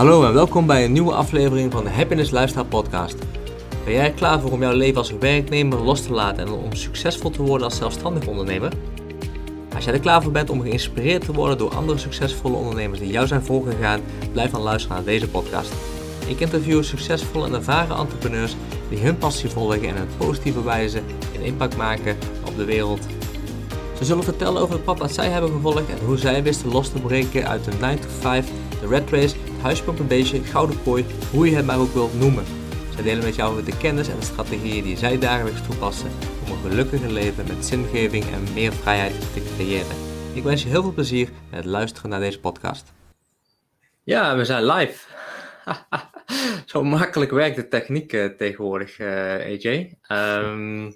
Hallo en welkom bij een nieuwe aflevering van de Happiness Lifestyle Podcast. Ben jij klaar voor om jouw leven als werknemer los te laten en om succesvol te worden als zelfstandig ondernemer? Als jij er klaar voor bent om geïnspireerd te worden door andere succesvolle ondernemers die jou zijn voorgegaan, blijf dan luisteren naar deze podcast. Ik interview succesvolle en ervaren entrepreneurs die hun passie volgen en een positieve wijze een impact maken op de wereld. Ze zullen vertellen over het pad dat zij hebben gevolgd en hoe zij wisten los te breken uit de 9 to 5, de red race, een beestje, gouden kooi, hoe je het maar ook wilt noemen. Zij delen met jou de kennis en de strategieën die zij dagelijks toepassen om een gelukkiger leven met zingeving en meer vrijheid te creëren. Ik wens je heel veel plezier met luisteren naar deze podcast. Ja, we zijn live. Zo makkelijk werkt de techniek uh, tegenwoordig, uh, AJ. Um, uh,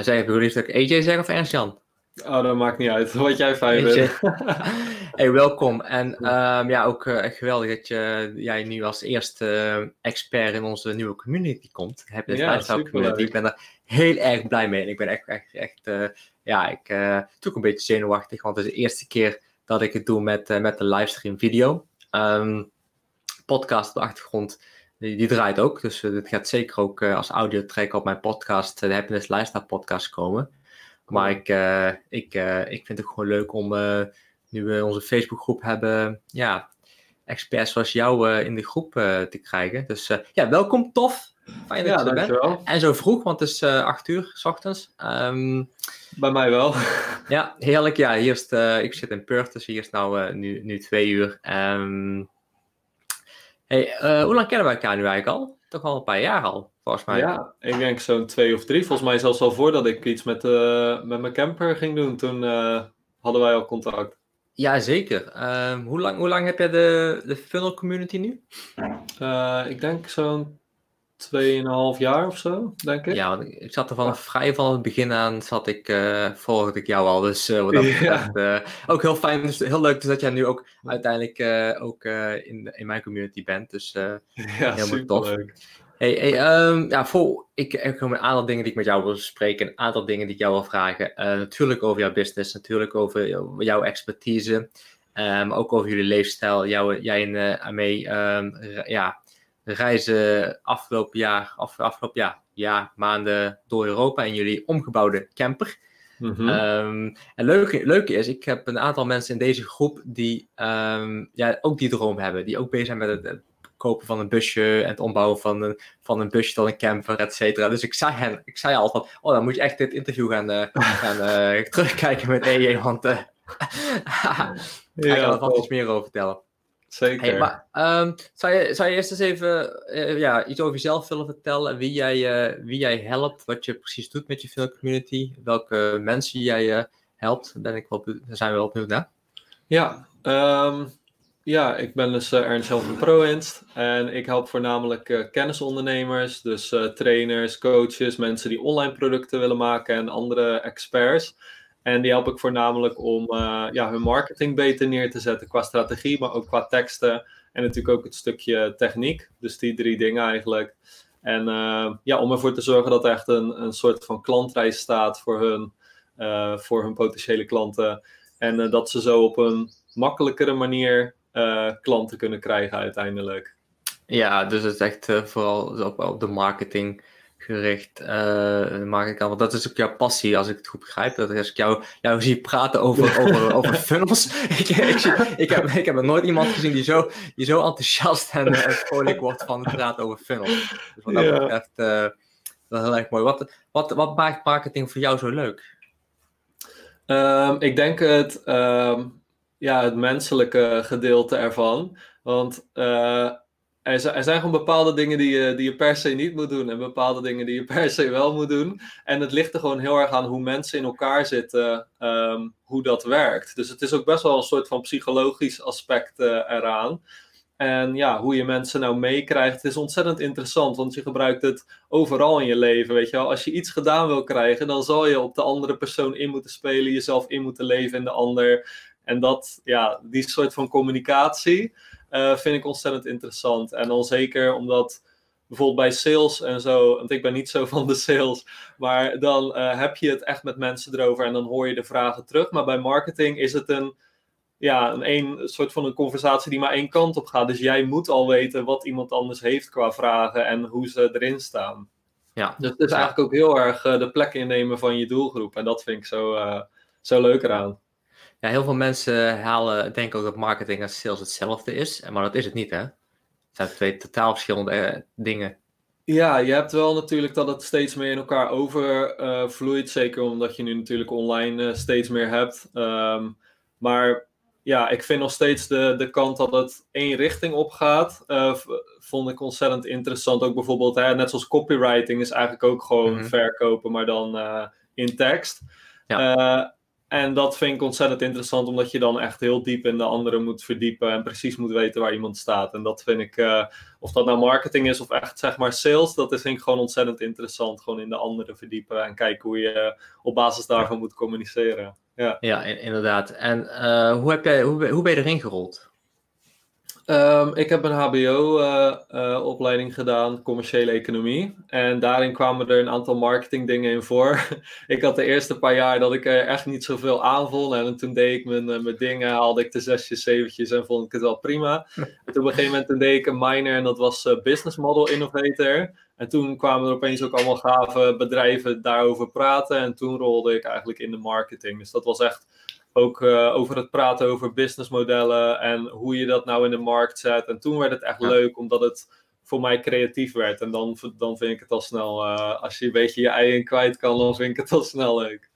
zeg je liefst ook AJ zeggen of Ernst-Jan? Oh, dat maakt niet uit. Wat jij fijn vindt. hey, welkom. En um, ja, ook uh, echt geweldig dat je, jij nu als eerste uh, expert in onze nieuwe community komt. Heb je ja, community. Ik ben er heel erg blij mee. En ik ben echt, echt, echt uh, ja, ik uh, ook een beetje zenuwachtig. Want het is de eerste keer dat ik het doe met, met de livestream video. Um, podcast op de achtergrond, die, die draait ook. Dus dit gaat zeker ook als audio track op mijn podcast, de Happiness Lifestyle podcast komen. Maar ik, uh, ik, uh, ik vind het gewoon leuk om, uh, nu we onze Facebookgroep hebben, ja, experts zoals jou in de groep te krijgen. Dus ja, welkom, tof. Fijn dat ja, je er bent. En zo vroeg, want het is acht uur s ochtends. Um, Bij mij wel. ja, heerlijk. Ja, hier is het, ik zit in Perth, dus hier is nou nu, nu twee uur. Um, hey, hoe lang kennen wij elkaar nu eigenlijk al? Toch al een paar jaar al, volgens mij. Ja, ik denk zo'n twee of drie. Volgens mij zelfs al voordat ik iets met, uh, met mijn camper ging doen. Toen uh, hadden wij al contact. Ja, zeker. Uh, hoe, lang, hoe lang heb jij de, de funnel community nu? Uh, ik denk zo'n 2,5 jaar of zo, denk ik. Ja, want ik zat er van vrij van het begin aan, zat ik, uh, volgde ik jou al. Dus uh, wat dat betreft, ja. ook heel fijn, dus heel leuk dus dat jij nu ook uiteindelijk ook in, in mijn community bent. Dus ja, helemaal tof. Leuk. Hey, hey um, ja, voor, ik heb een aantal dingen die ik met jou wil spreken, een aantal dingen die ik jou wil vragen. natuurlijk over jouw business, natuurlijk over jou, jouw expertise, maar um, ook over jullie leefstijl, jou, jij en Amee, um, ja, reizen afgelopen jaar, af, afgelopen jaar, jaar, maanden door Europa in jullie omgebouwde camper. Mm -hmm. um, en leuke, leuke is, ik heb een aantal mensen in deze groep die um, ja, ook die droom hebben. Die ook bezig zijn met het, het, kopen van een busje en het ombouwen van een, van een busje tot een camper, et cetera. Dus ik zei hen, ik zei al van, oh dan moet je echt dit interview gaan, uh, gaan uh, terugkijken met EJ, want uh, ja, ik kan er vast iets meer over vertellen. Zeker. Hey, maar um, zou, je, zou je eerst eens even uh, ja, iets over jezelf willen vertellen? Wie jij, uh, wie jij helpt, wat je precies doet met je film community, welke mensen jij uh, helpt? Ben ik wel, daar zijn we wel benieuwd naar. Ja, um, ja ik ben dus Ernst Jan van ProInst en ik help voornamelijk kennisondernemers, dus trainers, coaches, mensen die online producten willen maken en andere experts. En die help ik voornamelijk om uh, ja, hun marketing beter neer te zetten qua strategie, maar ook qua teksten. En natuurlijk ook het stukje techniek. Dus die drie dingen eigenlijk. En uh, ja, om ervoor te zorgen dat er echt een, een soort van klantreis staat voor hun, uh, voor hun potentiële klanten. En dat ze zo op een makkelijkere manier klanten kunnen krijgen uiteindelijk. Ja, dus het is echt vooral op de marketing gericht uh, maak ik aan. Want dat is ook jouw passie, als ik het goed begrijp. Dat als ik jou, jou zie praten over, over, over funnels. ik, ik, zie, ik, heb, ik heb nog nooit iemand gezien die zo, die zo enthousiast en uh, vrolijk wordt van het praten over funnels. Dus wat dat Ja. betreft, uh, dat is heel erg mooi. Wat, wat, wat maakt marketing voor jou zo leuk? Um, ik denk het, um, ja, het menselijke gedeelte ervan. Want er, zijn gewoon bepaalde dingen die je, die je per se niet moet doen. En bepaalde dingen die je per se wel moet doen. En het ligt er gewoon heel erg aan hoe mensen in elkaar zitten. Um, hoe dat werkt. Dus het is ook best wel een soort van psychologisch aspect uh, eraan. En ja, hoe je mensen nou meekrijgt, is ontzettend interessant, want je gebruikt het overal in je leven, weet je wel. Als je iets gedaan wil krijgen, dan zal je op de andere persoon in moeten spelen, jezelf in moeten leven in de ander. En dat, ja, die soort van communicatie uh, vind ik ontzettend interessant. En dan zeker omdat bijvoorbeeld bij sales en zo, want ik ben niet zo van de sales, maar dan uh, heb je het echt met mensen erover en dan hoor je de vragen terug. Maar bij marketing is het een ja, een, een soort van een conversatie die maar één kant op gaat. Dus jij moet al weten wat iemand anders heeft qua vragen en hoe ze erin staan. Ja. Dus het is eigenlijk ook heel erg uh, de plek innemen van je doelgroep. En dat vind ik zo, uh, zo leuk eraan. Ja, heel veel mensen halen, denken ook dat marketing en sales hetzelfde is. Maar dat is het niet, hè? Het zijn twee totaal verschillende uh, dingen. Ja, je hebt wel natuurlijk dat het steeds meer in elkaar overvloeit. zeker omdat je nu natuurlijk online steeds meer hebt. Um, maar ja, ik vind nog steeds de, de kant dat het één richting op gaat, uh, vond ik ontzettend interessant. Ook bijvoorbeeld, hè, net zoals copywriting is eigenlijk ook gewoon mm-hmm. verkopen, maar dan in tekst. Ja. En dat vind ik ontzettend interessant, omdat je dan echt heel diep in de andere moet verdiepen en precies moet weten waar iemand staat. En dat vind ik, uh, of dat nou marketing is of echt zeg maar sales, dat is vind ik gewoon ontzettend interessant. Gewoon in de andere verdiepen en kijken hoe je op basis daarvan moet communiceren. Ja, ja inderdaad. En uh, hoe, heb jij, hoe, hoe ben je erin gerold? Um, ik heb een HBO-opleiding uh, uh, gedaan, commerciële economie. En daarin kwamen er een aantal marketingdingen in voor. ik had de eerste paar jaar dat ik er echt niet zoveel aanvond. En toen deed ik mijn, mijn dingen, haalde ik de zesjes, zeventjes en vond ik het wel prima. en toen op een gegeven moment deed ik een minor en dat was Business Model Innovator. En toen kwamen er opeens ook allemaal gave bedrijven daarover praten. En toen rolde ik eigenlijk in de marketing. Dus dat was echt ook uh, over het praten over businessmodellen en hoe je dat nou in de markt zet. En toen werd het echt ja. leuk, omdat het voor mij creatief werd. En dan, dan vind ik het al snel, uh, als je een beetje je ei in kwijt kan, dan vind ik het al snel leuk.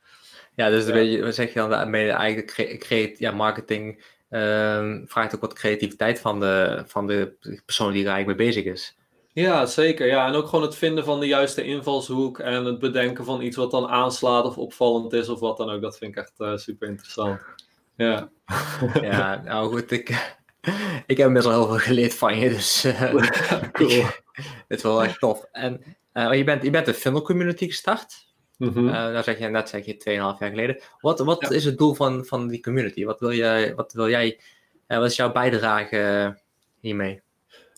Ja, dus een beetje, wat zeg je dan daarmee? Eigenlijk create, ja, marketing um, vraagt ook wat creativiteit van de, van de persoon die er eigenlijk mee bezig is. Ja, zeker. Ja, en ook gewoon het vinden van de juiste invalshoek en het bedenken van iets wat dan aanslaat of opvallend is of wat dan ook. Dat vind ik echt uh, super interessant. Ja. ja, nou goed, ik, ik heb best wel heel veel geleerd van je, dus uh, cool. het is wel echt tof. En uh, je, bent, je bent de funnel community gestart. Mm -hmm. daar zeg je net zeg je 2,5 jaar geleden. Wat, wat ja. is het doel van, van die community? Wat wil, je, wat wil jij, wat is jouw bijdrage hiermee?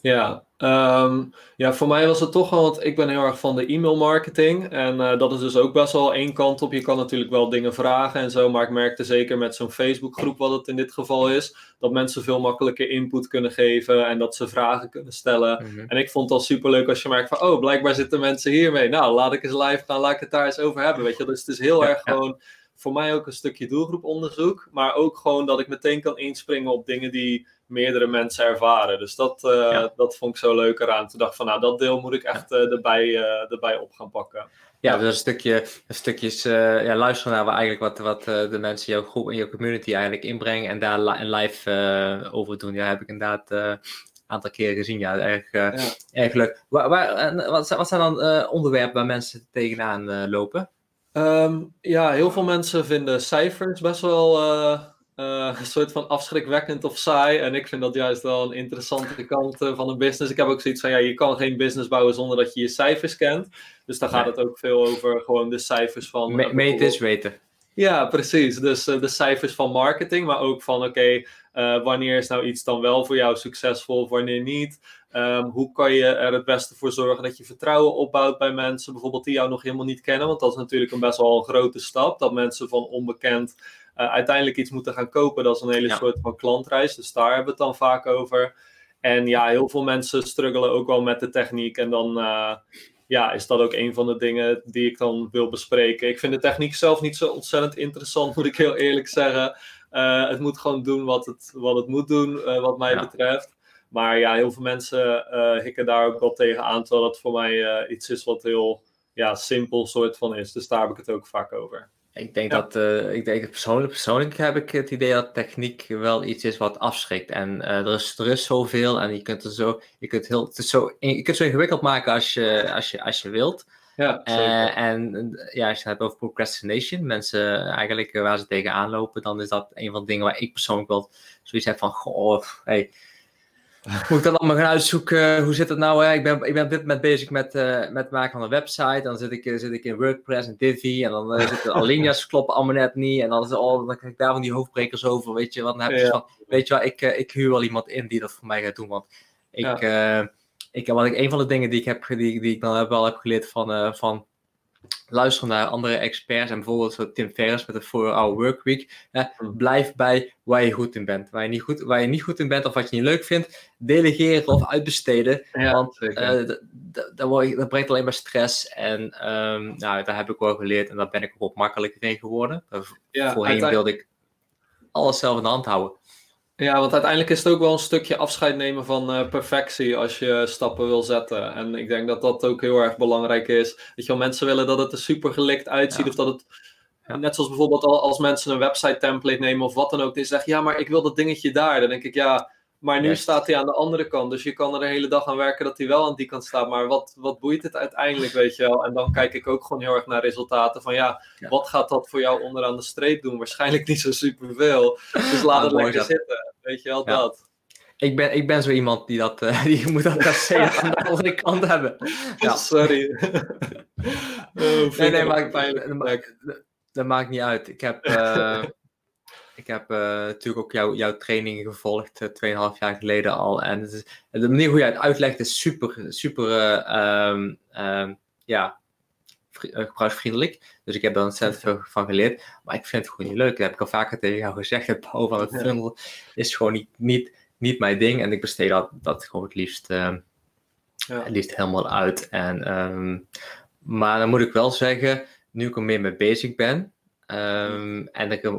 Ja, um, ja, voor mij was het toch wel, want ik ben heel erg van de e-mail marketing. En uh, dat is dus ook best wel één kant op. Je kan natuurlijk wel dingen vragen en zo. Maar ik merkte zeker met zo'n Facebookgroep, wat het in dit geval is, dat mensen veel makkelijker input kunnen geven en dat ze vragen kunnen stellen. Mm -hmm. En ik vond het al superleuk als je merkt van, oh, blijkbaar zitten mensen hiermee. Nou, laat ik eens live gaan, laat ik het daar eens over hebben. Weet je, dus het is heel ja, erg ja. gewoon voor mij ook een stukje doelgroeponderzoek. Maar ook gewoon dat ik meteen kan inspringen op dingen die meerdere mensen ervaren. Dus dat, uh, ja. dat vond ik zo leuk eraan. Toen dacht ik van nou, dat deel moet ik echt uh, erbij, uh, erbij op gaan pakken. Ja, dus een stukje, een stukjes ja, luisteren naar waar eigenlijk wat, wat de mensen in jouw groep en jouw community eigenlijk inbrengen en daar li live over doen. Ja, heb ik inderdaad een aantal keren gezien. Ja, erg, ja. erg leuk. Waar, waar, wat, wat zijn dan onderwerpen waar mensen tegenaan lopen? Um, ja, heel veel mensen vinden cijfers best wel uh, een soort van afschrikwekkend of saai. En ik vind dat juist wel een interessante kant uh, van een business. Ik heb ook zoiets van, ja, je kan geen business bouwen zonder dat je je cijfers kent. Dus dan gaat het ook veel over gewoon de cijfers van... Me meten is weten. Ja, precies. Dus uh, de cijfers van marketing, maar ook van, oké, okay, wanneer is nou iets dan wel voor jou succesvol, wanneer niet? Um, hoe kan je er het beste voor zorgen dat je vertrouwen opbouwt bij mensen, bijvoorbeeld die jou nog helemaal niet kennen? Want dat is natuurlijk een best wel een grote stap, dat mensen van onbekend uiteindelijk iets moeten gaan kopen. Dat is een hele ja. soort van klantreis. Dus daar hebben we het dan vaak over. En ja, heel veel mensen struggelen ook wel met de techniek. En dan uh, ja, is dat ook een van de dingen die ik dan wil bespreken. Ik vind de techniek zelf niet zo ontzettend interessant, moet ik heel eerlijk zeggen. Uh, het moet gewoon doen wat het, wat het moet doen, wat mij ja. betreft. Maar ja, heel veel mensen hikken daar ook wel tegen aan. Terwijl dat voor mij iets is wat heel ja, simpel soort van is. Dus daar heb ik het ook vaak over. Ik denk ja. dat, uh, ik denk persoonlijk, persoonlijk heb ik het idee dat techniek wel iets is wat afschrikt. En uh, er, is, er is zoveel en je kunt er zo, je kunt heel, het is zo, je kunt het zo ingewikkeld maken als je, als je, als je wilt. Ja, uh, en ja, als je het hebt over procrastination, mensen eigenlijk waar ze tegenaan lopen, dan is dat een van de dingen waar ik persoonlijk wel zoiets heb van, goh, hey, moet ik dan allemaal gaan uitzoeken? Hoe zit het nou? Hè? Ik, ben, ik ben op dit moment bezig met, uh, met het maken van een website. Dan zit ik, zit ik in WordPress en Divi. En dan uh, zitten alinea's kloppen allemaal net niet. En dan, is, oh, dan krijg ik daar van die hoofdbrekers over. Weet je, wat dan heb je ja. van, weet je wat, ik, uh, ik huur wel iemand in die dat voor mij gaat doen. Want ik, ja. ik, wat ik, een van de dingen die ik, heb, die, die ik dan wel heb geleerd van, van luisteren naar andere experts en bijvoorbeeld zo Tim Ferriss met de 4-Hour Workweek. Hè, Hmm. Blijf bij waar je goed in bent. Waar je, niet goed, waar je niet goed in bent of wat je niet leuk vindt, delegeren of uitbesteden. Ja, Want eh, dat, brengt alleen maar stress. En ehm, nou, daar heb ik wel geleerd en daar ben ik ook wat makkelijker in geworden. ja, Voorheen wilde ik alles zelf in de hand houden. Ja, want uiteindelijk is het ook wel een stukje afscheid nemen van eh, perfectie als je stappen wil zetten. En ik denk dat dat ook heel erg belangrijk is. Weet je wel, mensen willen dat het er super gelikt uitziet. Ja. Of dat het, Ja. net zoals bijvoorbeeld al- als mensen een website template nemen of wat dan ook. Die zeggen, ja, maar ik wil dat dingetje daar. Dan denk ik, ja, maar nu staat hij aan de andere kant. Dus je kan er de hele dag aan werken dat hij wel aan die kant staat. Maar wat, wat boeit het uiteindelijk, weet je wel? En dan kijk ik ook gewoon heel erg naar resultaten. Van ja, Ja. wat gaat dat voor jou onderaan de streep doen? Waarschijnlijk niet zo superveel. Dus laat Ah, het lekker dat. zitten. Weet je wel, dat. Ik ben, ik ben zo iemand die dat, eh, die moet dat per se aan de andere kant hebben. Ja. Sorry. oh, Nee, nee, maar dat maakt niet uit. Ik heb, eh, ik heb eh, natuurlijk ook jou, jouw trainingen gevolgd, eh, 2,5 jaar geleden al. En het is, de manier hoe jij het uitlegt is super, super, eh, ehm, ehm, ja, vri- gebruiksvriendelijk. Dus ik heb daar ontzettend veel van geleerd. Maar ik vind het gewoon niet leuk. Dat heb ik al vaker tegen jou gezegd. Het bouwen van het funnel is gewoon niet, niet, niet mijn ding. En ik besteed dat, dat gewoon het liefst, ehm, Ja. het liefst helemaal uit. En, maar dan moet ik wel zeggen, nu ik er meer mee bezig ben. en ik,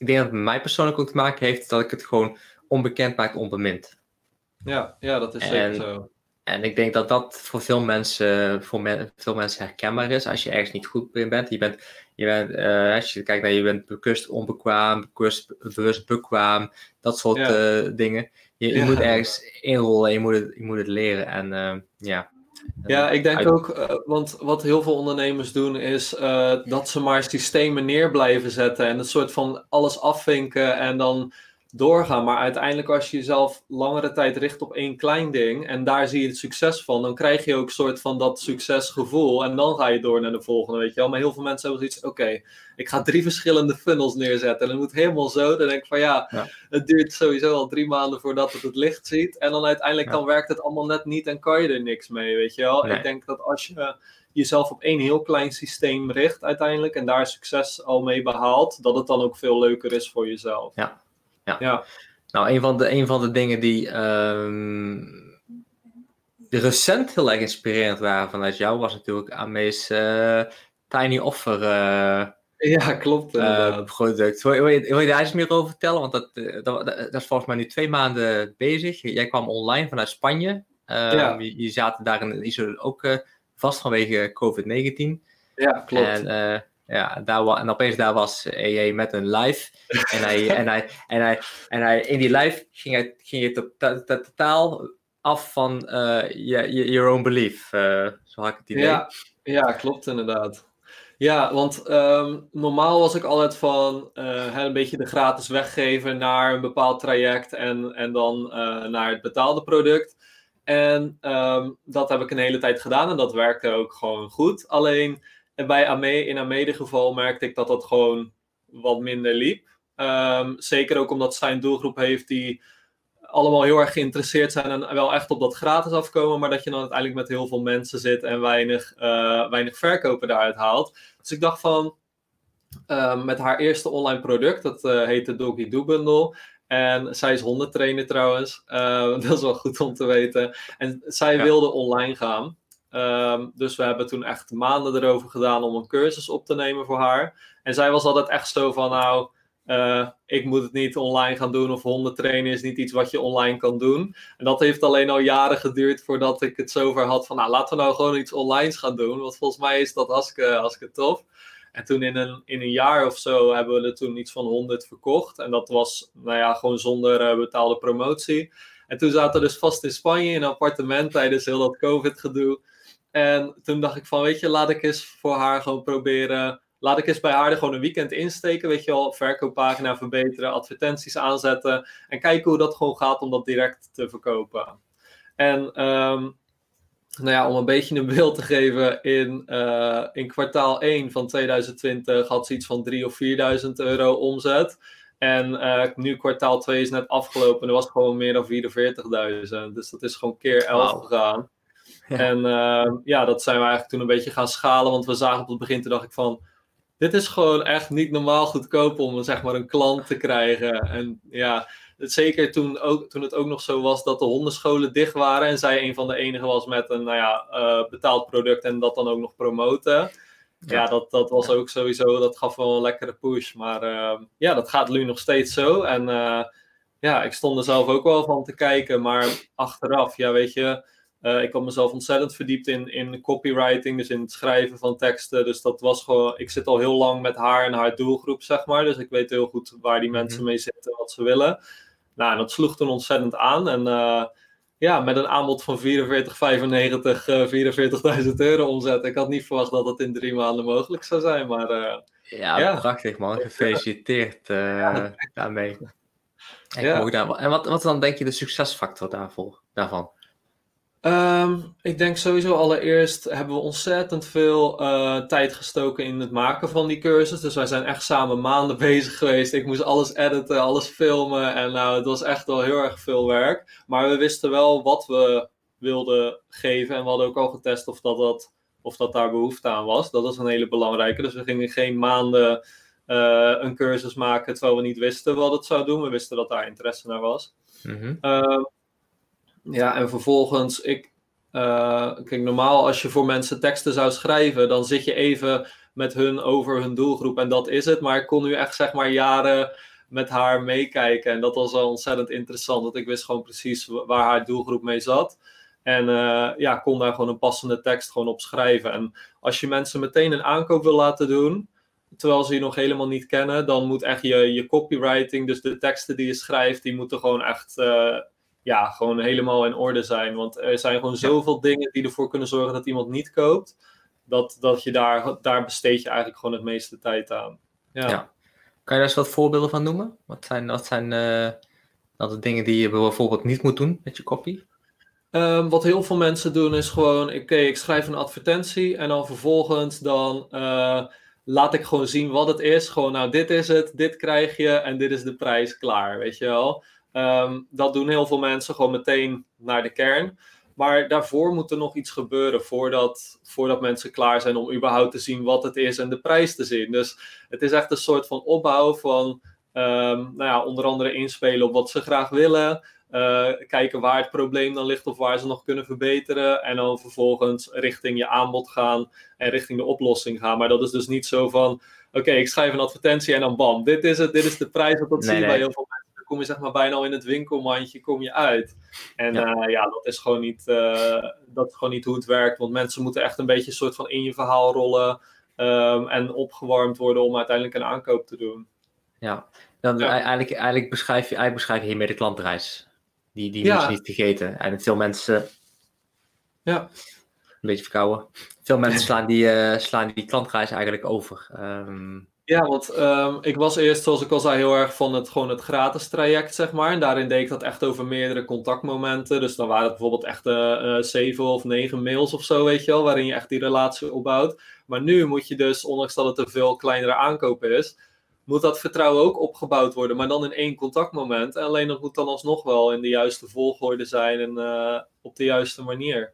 ik denk dat het met mij persoonlijk ook te maken heeft dat ik het gewoon onbekend maak, onbemind. Ja, ja, dat is zeker zo. En ik denk dat dat voor veel mensen, voor veel mensen herkenbaar is. Als je ergens niet goed in bent. Je bent, je bent eh, als je kijkt naar je bent bewust onbekwaam, bewust, bewust bekwaam. Dat soort Ja. eh, dingen. Je, je Ja. moet ergens inrollen. Je moet het, je moet het leren. En eh, ja. Ja, ik denk ook, eh, want wat heel veel ondernemers doen is eh, dat ze maar systemen neer blijven zetten en een soort van alles afvinken en dan doorgaan. Maar uiteindelijk als je jezelf langere tijd richt op één klein ding en daar zie je het succes van, dan krijg je ook een soort van dat succesgevoel en dan ga je door naar de volgende, weet je wel. Maar heel veel mensen hebben zoiets, oké, ik ga drie verschillende funnels neerzetten en dat moet helemaal zo. Dan denk ik van ja, Ja. het duurt sowieso al drie maanden voordat het het licht ziet en dan uiteindelijk Ja. dan werkt het allemaal net niet en kan je er niks mee, weet je wel. Nee. Ik denk dat als je jezelf op één heel klein systeem richt uiteindelijk en daar succes al mee behaalt, dat het dan ook veel leuker is voor jezelf. Ja. Ja. ja. Nou, een van de, een van de dingen die ehm, recent heel erg inspirerend waren vanuit jou was natuurlijk Ame's eh, Tiny Offer eh, Ja, klopt eh, product. Wil, je- wil, je, wil je daar eens meer over vertellen? Want dat, dat, dat, is volgens mij nu twee maanden bezig. Jij kwam online vanuit Spanje. Ehm, Ja. je, je zaten daar in Iso ook vast vanwege COVID-19. ja, klopt. En, ja, daar en opeens daar was EJ met een live. En, hij, en, hij, en, hij, en hij, in die live ging hij, ging to- totaal af van eh, je, je, your own belief. eh, zo had ik het idee. Ja, ja, klopt inderdaad. Ja, want ehm, normaal was ik altijd van hè, een beetje de gratis weggeven naar een bepaald traject en, en dan naar het betaalde product. En ehm, dat heb ik een hele tijd gedaan en dat werkte ook gewoon goed. Alleen eh, bij Ame, in Amede geval merkte ik dat dat gewoon wat minder liep. Ehm, zeker ook omdat zij een doelgroep heeft die allemaal heel erg geïnteresseerd zijn en wel echt op dat gratis afkomen, maar dat je dan uiteindelijk met heel veel mensen zit en weinig, eh, weinig verkopen daaruit haalt. Dus ik dacht van, eh, met haar eerste online product, dat eh heet de Doggy Do Bundle. En zij is hondentrainer trouwens, eh, dat is wel goed om te weten. En zij Ja. wilde online gaan. Ehm, dus we hebben toen echt maanden erover gedaan om een cursus op te nemen voor haar. En zij was altijd echt zo van, nou, eh, ik moet het niet online gaan doen of hondentrainen is niet iets wat je online kan doen. En dat heeft alleen al jaren geduurd voordat ik het zover had van, nou laten we nou gewoon iets online gaan doen. Want volgens mij is dat hartstikke, hartstikke tof. En toen in een, in een jaar of zo hebben we er toen iets van 100 verkocht. En dat was, nou ja, gewoon zonder eh, betaalde promotie. En toen zaten we dus vast in Spanje in een appartement tijdens heel dat COVID-gedoe. En toen dacht ik van, weet je, laat ik eens voor haar gewoon proberen laat ik eens bij haar er gewoon een weekend insteken. Weet je wel, verkooppagina verbeteren, advertenties aanzetten. En kijken hoe dat gewoon gaat om dat direct te verkopen. En ehm, nou ja, om een beetje een beeld te geven, in, eh, in kwartaal 1 van 2020 had ze iets van 3.000 of 4.000 euro omzet. En eh, nu kwartaal 2 is net afgelopen en er was gewoon meer dan 44.000. Dus dat is gewoon keer 11 Wauw. gegaan. En ehm, ja, dat zijn we eigenlijk toen een beetje gaan schalen, want we zagen op het begin, toen dacht ik van, dit is gewoon echt niet normaal goedkoop om zeg maar een klant te krijgen. En ja, zeker toen, ook, toen het ook nog zo was dat de hondenscholen dicht waren en zij een van de enigen was met een nou ja, uh, betaald product en dat dan ook nog promoten. Ja, dat, dat was ook sowieso, dat gaf wel een lekkere push. Maar uh, ja, dat gaat nu nog steeds zo. En uh, ja, ik stond er zelf ook wel van te kijken. Maar achteraf, ja, weet je, uh, ik had mezelf ontzettend verdiept in, in copywriting, dus in het schrijven van teksten. Dus dat was gewoon, ik zit al heel lang met haar en haar doelgroep, zeg maar. Dus ik weet heel goed waar die mensen mhm. mee zitten, wat ze willen. Nou, en dat sloeg toen ontzettend aan. En uh, ja, met een aanbod van 44,95, uh, 44.000 euro omzet. Ik had niet verwacht dat dat in drie maanden mogelijk zou zijn, maar... Uh, ja, ja, prachtig man. Gefeliciteerd ja. daarmee. Ja. En wat, wat dan denk je de succesfactor daarvoor, daarvan? Um, ik denk sowieso allereerst hebben we ontzettend veel uh, tijd gestoken in het maken van die cursus. Dus wij zijn echt samen maanden bezig geweest. Ik moest alles editen, alles filmen. En nou, het was echt wel heel erg veel werk. Maar we wisten wel wat we wilden geven. En we hadden ook al getest of dat, dat, of dat daar behoefte aan was. Dat was een hele belangrijke. Dus we gingen geen maanden uh, een cursus maken terwijl we niet wisten wat het zou doen. We wisten dat daar interesse naar was. Mm -hmm. uh, ja, en vervolgens, ik, uh, kijk, normaal als je voor mensen teksten zou schrijven, dan zit je even met hun over hun doelgroep en dat is het. Maar ik kon nu echt, zeg maar, jaren met haar meekijken. En dat was al ontzettend interessant, want ik wist gewoon precies waar haar doelgroep mee zat. En uh, ja, kon daar gewoon een passende tekst gewoon op schrijven. En als je mensen meteen een aankoop wil laten doen, terwijl ze je nog helemaal niet kennen, dan moet echt je, je copywriting, dus de teksten die je schrijft, die moeten gewoon echt uh, ja, gewoon helemaal in orde zijn. Want er zijn gewoon zoveel dingen die ervoor kunnen zorgen dat iemand niet koopt. Dat, dat je daar, daar besteed je eigenlijk gewoon het meeste tijd aan. Ja. ja. Kan je daar eens wat voorbeelden van noemen? Wat zijn, wat zijn uh, de dingen die je bijvoorbeeld niet moet doen met je copy? Um, wat heel veel mensen doen is gewoon, oké, okay, ik schrijf een advertentie en dan vervolgens dan uh, laat ik gewoon zien wat het is. Gewoon, nou, dit is het, dit krijg je en dit is de prijs, klaar, weet je wel. Um, dat doen heel veel mensen gewoon meteen naar de kern. Maar daarvoor moet er nog iets gebeuren voordat, voordat mensen klaar zijn om überhaupt te zien wat het is en de prijs te zien. Dus het is echt een soort van opbouw van um, nou ja, onder andere inspelen op wat ze graag willen. Uh, kijken waar het probleem dan ligt of waar ze nog kunnen verbeteren. En dan vervolgens richting je aanbod gaan en richting de oplossing gaan. Maar dat is dus niet zo van: oké, okay, ik schrijf een advertentie en dan bam, dit is het, dit is de prijs. Dat nee, zie je nee. bij heel veel mensen kom je zeg maar bijna al in het winkelmandje kom je uit. En ja, uh, ja dat, is gewoon niet, uh, dat is gewoon niet hoe het werkt. Want mensen moeten echt een beetje een soort van in je verhaal rollen. Um, en opgewarmd worden om uiteindelijk een aankoop te doen. Ja, dan ja. Eigenlijk, eigenlijk, beschrijf je, eigenlijk beschrijf je hiermee de klantreis. Die, die ja. niet vergeten. En veel mensen... Ja. Een beetje verkouden. Veel mensen slaan die, uh, slaan die klantreis eigenlijk over. Um, ja, want um, ik was eerst, zoals ik al zei, heel erg van het, gewoon het gratis traject, zeg maar. En daarin deed ik dat echt over meerdere contactmomenten. Dus dan waren het bijvoorbeeld echt uh, zeven of negen mails of zo, weet je wel, waarin je echt die relatie opbouwt. Maar nu moet je dus, ondanks dat het een veel kleinere aankoop is, moet dat vertrouwen ook opgebouwd worden, maar dan in één contactmoment. En alleen dat moet dan alsnog wel in de juiste volgorde zijn en uh, op de juiste manier.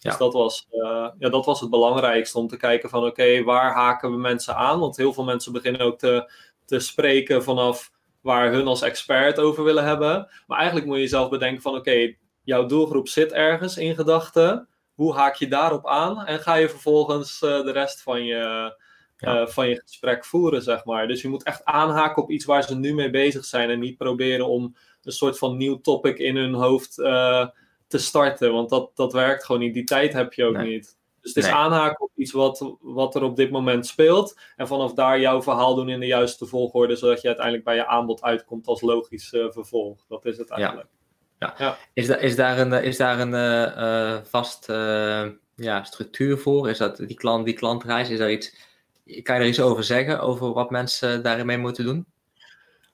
Dus dat, was, uh, ja, dat was het belangrijkste om te kijken van oké, waar haken we mensen aan? Want heel veel mensen beginnen ook te, te spreken vanaf waar hun als expert over willen hebben. Maar eigenlijk moet je jezelf bedenken van oké, jouw doelgroep zit ergens in gedachten. Hoe haak je daarop aan? En ga je vervolgens uh, de rest van je, ja. uh, van je gesprek voeren, zeg maar. Dus je moet echt aanhaken op iets waar ze nu mee bezig zijn. En niet proberen om een soort van nieuw topic in hun hoofd te starten. Want dat, dat werkt gewoon niet. Die tijd heb je ook nee. niet. Dus het is nee. aanhaken op iets wat, wat er op dit moment speelt. En vanaf daar jouw verhaal doen in de juiste volgorde. Zodat je uiteindelijk bij je aanbod uitkomt als logisch uh, vervolg. Dat is het eigenlijk. Ja. ja. Is, da is daar een, is daar een uh, vast uh, ja, structuur voor? Is dat die, klant, die klantreis? Is daar iets, kan je er iets over zeggen? Over wat mensen daarin mee moeten doen?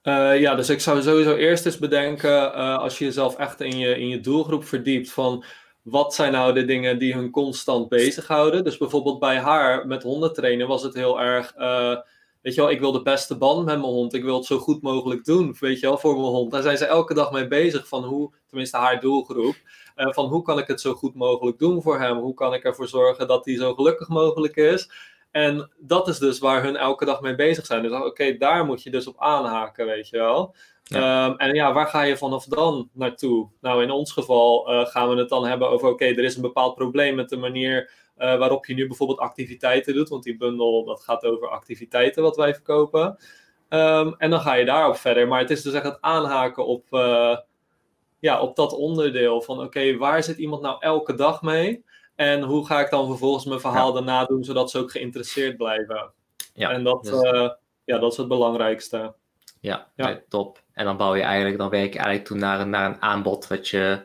Uh, ja, dus ik zou sowieso eerst eens bedenken, uh, als je jezelf echt in je, in je doelgroep verdiept, van wat zijn nou de dingen die hun constant bezighouden. Dus bijvoorbeeld bij haar met hondentrainen was het heel erg, uh, weet je wel, ik wil de beste band met mijn hond. Ik wil het zo goed mogelijk doen, weet je wel, voor mijn hond. Daar zijn ze elke dag mee bezig van hoe, tenminste haar doelgroep, van hoe kan ik het zo goed mogelijk doen voor hem? Hoe kan ik ervoor zorgen dat hij zo gelukkig mogelijk is? En dat is dus waar hun elke dag mee bezig zijn. Dus oké, daar moet je dus op aanhaken, weet je wel. Ehm, en ja, waar ga je vanaf dan naartoe? Nou, in ons geval uh, gaan we het dan hebben over: oké, er is een bepaald probleem met de manier uh, waarop je nu bijvoorbeeld activiteiten doet. Want die bundel, dat gaat over activiteiten wat wij verkopen. Um, en dan ga je daarop verder. Maar het is dus echt het aanhaken op, uh, ja, op dat onderdeel van: oké, waar zit iemand nou elke dag mee? En hoe ga ik dan vervolgens mijn verhaal daarna doen, zodat ze ook geïnteresseerd blijven? Ja, en dat, dus... ja, dat is het belangrijkste. Ja, ja. top. En dan bouw je eigenlijk, dan werk je eigenlijk toe naar, naar een aanbod wat je,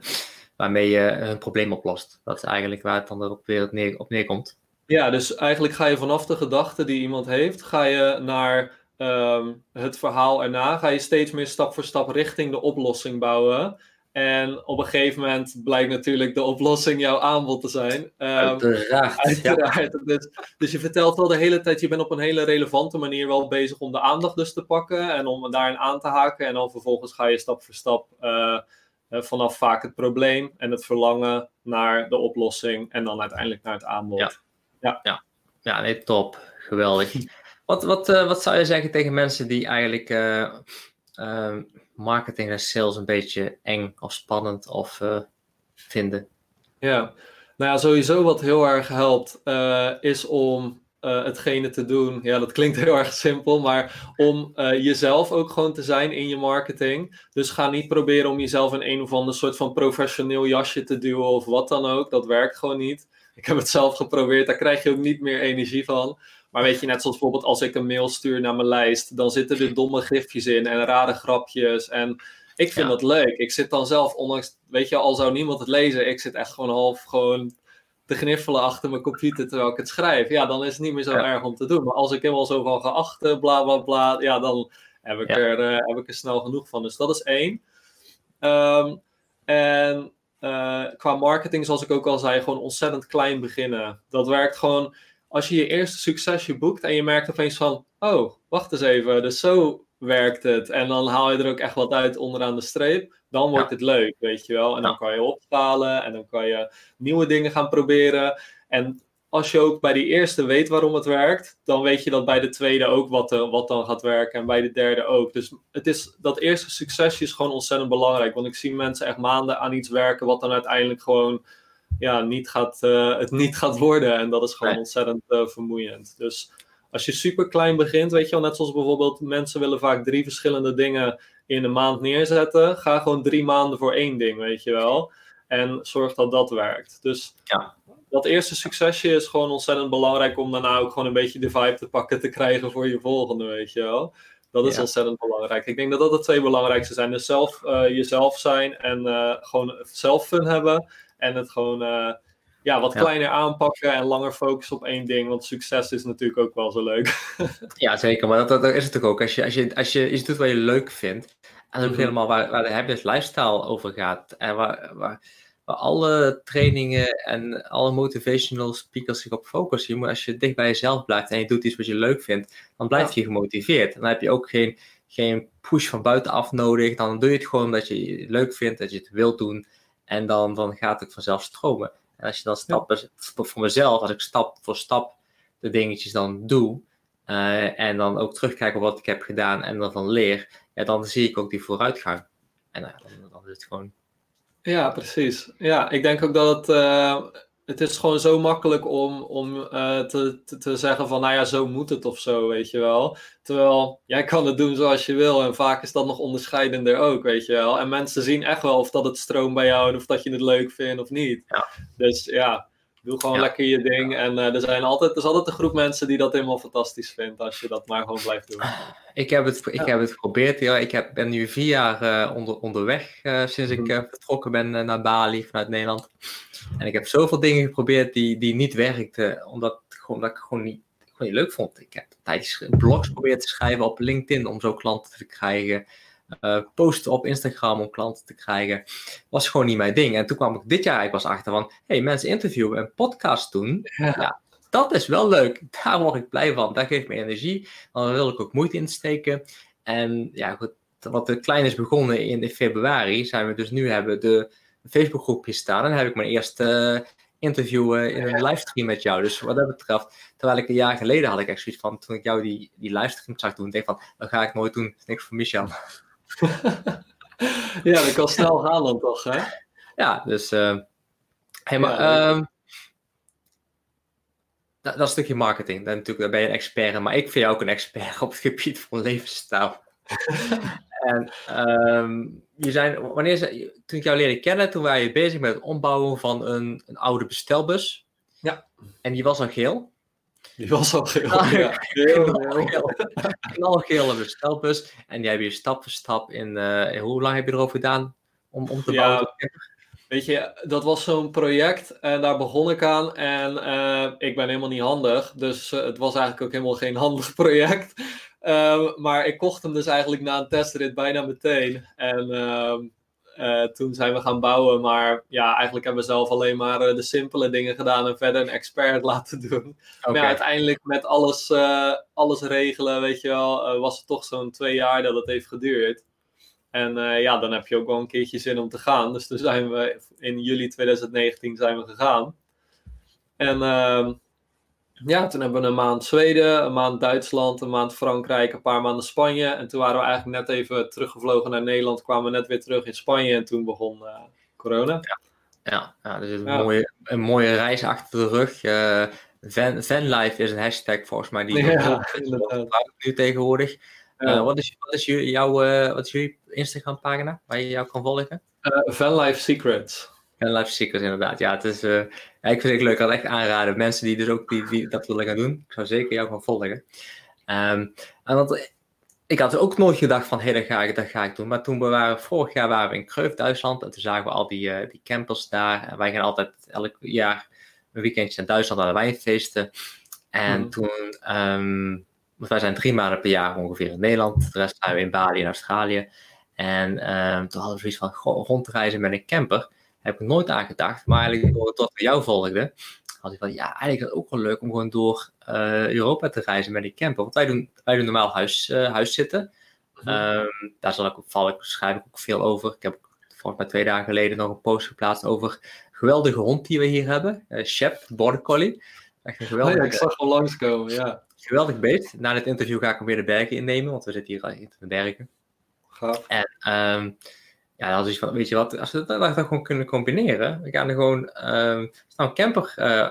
waarmee je een probleem oplost. Dat is eigenlijk waar het dan erop weer neer, op neerkomt. Ja, dus eigenlijk ga je vanaf de gedachte die iemand heeft, ga je naar um, het verhaal erna, ga je steeds meer stap voor stap richting de oplossing bouwen. En op een gegeven moment blijkt natuurlijk de oplossing jouw aanbod te zijn. Um, uiteraard. uiteraard. Dus, dus, je vertelt wel de hele tijd, je bent op een hele relevante manier wel bezig om de aandacht dus te pakken en om daarin aan te haken. En dan vervolgens ga je stap voor stap uh, vanaf vaak het probleem en het verlangen naar de oplossing en dan uiteindelijk naar het aanbod. Ja, ja. ja. ja nee, top. Geweldig. wat, wat, uh, wat zou je zeggen tegen mensen die eigenlijk marketing en sales een beetje eng of spannend of uh, vinden? Ja, nou ja, sowieso wat heel erg helpt uh, is om uh, hetgene te doen. Ja, dat klinkt heel erg simpel, maar om jezelf ook gewoon te zijn in je marketing. Dus ga niet proberen om jezelf in een of ander soort van professioneel jasje te duwen of wat dan ook. Dat werkt gewoon niet. Ik heb het zelf geprobeerd, daar krijg je ook niet meer energie van. Maar weet je, net zoals bijvoorbeeld als ik een mail stuur naar mijn lijst, dan zitten er domme gifjes in en rare grapjes. En ik vind dat leuk. Ik zit dan zelf, ondanks, weet je, al zou niemand het lezen, ik zit echt gewoon half gewoon te gniffelen achter mijn computer terwijl ik het schrijf. Ja, dan is het niet meer zo erg om te doen. Maar als ik helemaal zo van geachte, bla bla bla, ja, dan heb ik, Er, uh, heb ik er snel genoeg van. Dus dat is één. Um, en uh, qua marketing, zoals ik ook al zei, gewoon ontzettend klein beginnen. Dat werkt gewoon als je je eerste succesje boekt en je merkt opeens van, oh, wacht eens even, dus zo werkt het. En dan haal je er ook echt wat uit onderaan de streep. Dan wordt het leuk, weet je wel. En dan kan je opschalen en dan kan je nieuwe dingen gaan proberen. En als je ook bij die eerste weet waarom het werkt, dan weet je dat bij de tweede ook wat, uh, wat dan gaat werken en bij de derde ook. Dus het is, dat eerste succesje is gewoon ontzettend belangrijk. Want ik zie mensen echt maanden aan iets werken wat dan uiteindelijk gewoon ja, niet gaat, uh, het niet gaat worden. En dat is gewoon ontzettend uh, vermoeiend. Dus als je super klein begint, weet je wel, net zoals bijvoorbeeld mensen willen vaak drie verschillende dingen in een maand neerzetten. Ga gewoon drie maanden voor één ding, weet je wel. En zorg dat dat werkt. Dus ja. dat eerste succesje is gewoon ontzettend belangrijk om daarna ook gewoon een beetje de vibe te pakken te krijgen voor je volgende, weet je wel. Dat is ontzettend belangrijk. Ik denk dat dat de twee belangrijkste zijn. Dus zelf uh, jezelf zijn en uh, gewoon zelf fun hebben. En het gewoon uh, ja, wat kleiner aanpakken en langer focussen op één ding. Want succes is natuurlijk ook wel zo leuk. ja, zeker. Maar dat, dat, is het ook. Als je, als, je, als je iets doet wat je leuk vindt. En ook mm helemaal waar, waar de habit lifestyle over gaat. En waar, waar, waar alle trainingen en alle motivational speakers zich op focussen. Je moet, als je dicht bij jezelf blijft en je doet iets wat je leuk vindt, dan blijf je gemotiveerd. En dan heb je ook geen, geen push van buitenaf nodig. Dan doe je het gewoon omdat je het leuk vindt, dat je het wilt doen. En dan, dan gaat het vanzelf stromen. En als je dan stappen, voor mezelf, als ik stap voor stap de dingetjes dan doe, uh, en dan ook terugkijk op wat ik heb gedaan en dan leer, ja, dan zie ik ook die vooruitgang. En uh, dan, dan, is het gewoon. Ja, precies. Ja, ik denk ook dat het. Het is gewoon zo makkelijk om, om uh, te, te, te, zeggen van, nou ja, zo moet het of zo, weet je wel. Terwijl, jij kan het doen zoals je wil en vaak is dat nog onderscheidender ook, weet je wel. En mensen zien echt wel of dat het stroomt bij jou en of dat je het leuk vindt of niet. Ja. Dus ja, doe gewoon lekker je ding. En uh, er, zijn altijd, er is altijd een groep mensen die dat helemaal fantastisch vindt als je dat maar gewoon blijft doen. Ik heb het, ik heb het geprobeerd. Ja. Ik heb, ben nu vier jaar uh, onder, onderweg uh, sinds ik mhm. vertrokken ben naar Bali vanuit Nederland. En ik heb zoveel dingen geprobeerd die, die niet werkten, omdat, gewoon, dat ik gewoon niet, gewoon niet leuk vond. Ik heb tijdens blogs geprobeerd te schrijven op LinkedIn om zo klanten te krijgen. Uh, posten op Instagram om klanten te krijgen. Was gewoon niet mijn ding. En toen kwam ik dit jaar eigenlijk pas achter van, hey, mensen interviewen en podcast doen. Ja. dat is wel leuk. Daar word ik blij van. Dat geeft me energie. Dan wil ik ook moeite insteken. En ja, goed, wat de klein is begonnen in, februari, zijn we dus nu hebben de Facebookgroepje staan. En dan heb ik mijn eerste interview uh, in een livestream met jou. Dus wat dat betreft, terwijl ik een jaar geleden had ik echt zoiets van, toen ik jou die, die livestream zag doen, denk van, dat ga ik nooit doen. Dat is niks voor Michel. ja, dat kan snel gaan dan toch, hè? Ja, dus... Uh, hey, maar, ja, ehm, dat, dat, stukje marketing, dan natuurlijk, daar ben je een expert in. Maar ik vind jou ook een expert op het gebied van levensstijl. en um, je zijn, wanneer ze, toen ik jou leerde kennen, toen waren je bezig met het ombouwen van een, een oude bestelbus. Ja. En die was al geel. Die was al geel. Ah, ja, geel, Knalgele bestelbus. En die heb je stap voor stap in, uh, hoe lang heb je erover gedaan om, om te bouwen? Weet je, dat was zo'n project en daar begon ik aan. En uh, ik ben helemaal niet handig. Dus uh, het was eigenlijk ook helemaal geen handig project. Uh, maar ik kocht hem dus eigenlijk na een testrit bijna meteen. En ehm, toen zijn we gaan bouwen. Maar ja, eigenlijk hebben we zelf alleen maar de simpele dingen gedaan. En verder een expert laten doen. Okay. Maar ja, uiteindelijk met alles, alles regelen, weet je wel, was het toch zo'n twee jaar dat het heeft geduurd. En ja, dan heb je ook wel een keertje zin om te gaan. Dus toen zijn we in juli 2019 zijn we gegaan. En uh, ja, toen hebben we een maand Zweden, een maand Duitsland, een maand Frankrijk, een paar maanden Spanje. En toen waren we eigenlijk net even teruggevlogen naar Nederland, kwamen we net weer terug in Spanje en toen begon uh, corona. Ja, ja, ja dus een, ja. Mooie, een mooie reis achter de rug. Uh, van, vanlife is een hashtag volgens mij die ja, nu tegenwoordig. Uh, wat, is, wat, is jouw, wat is jullie Instagram pagina waar je jou kan volgen? Vanlife Secrets. Vanlife Secrets, inderdaad. Ja, het is, ja, ik vind het leuk. Ik kan echt aanraden. Mensen die dus ook die, die dat willen gaan doen. Ik zou zeker jou gaan volgen. Um, en want, ik had ook nooit gedacht van, hé, hey, dat, ga ik, dat ga ik doen. Maar toen we waren, vorig jaar waren we in Kreuf, Duitsland. En toen zagen we al die, die campers daar. En wij gaan altijd elk jaar een weekendje naar Duitsland naar de wijnfeesten. En mm. toen... Um, want wij zijn drie maanden per jaar ongeveer in Nederland. De rest zijn we in Bali en Australië. En um, toen hadden we zoiets van goh, rondreizen met een camper. Heb ik nooit aan gedacht. Maar eigenlijk door het we jou volgden, had ik van ja, eigenlijk is het ook wel leuk om gewoon door uh, Europa te reizen met die camper. Want wij doen, wij doen normaal huis, uh, huiszitten. Mm um, daar zal ik, val ik, schrijf ik ook veel over. Ik heb volgens mij twee dagen geleden nog een post geplaatst over een geweldige hond die we hier hebben. Uh, Shep, Border Collie. Echt een geweldige... Oh ja, ik zag wel langskomen, ja. Geweldig beest. Na dit interview ga ik hem weer de bergen innemen, want we zitten hier in de bergen. Gaaf. En um, ja, dan is van, weet je wat, als we dat, dat gewoon kunnen combineren, we gaan er gewoon um, een camper uh,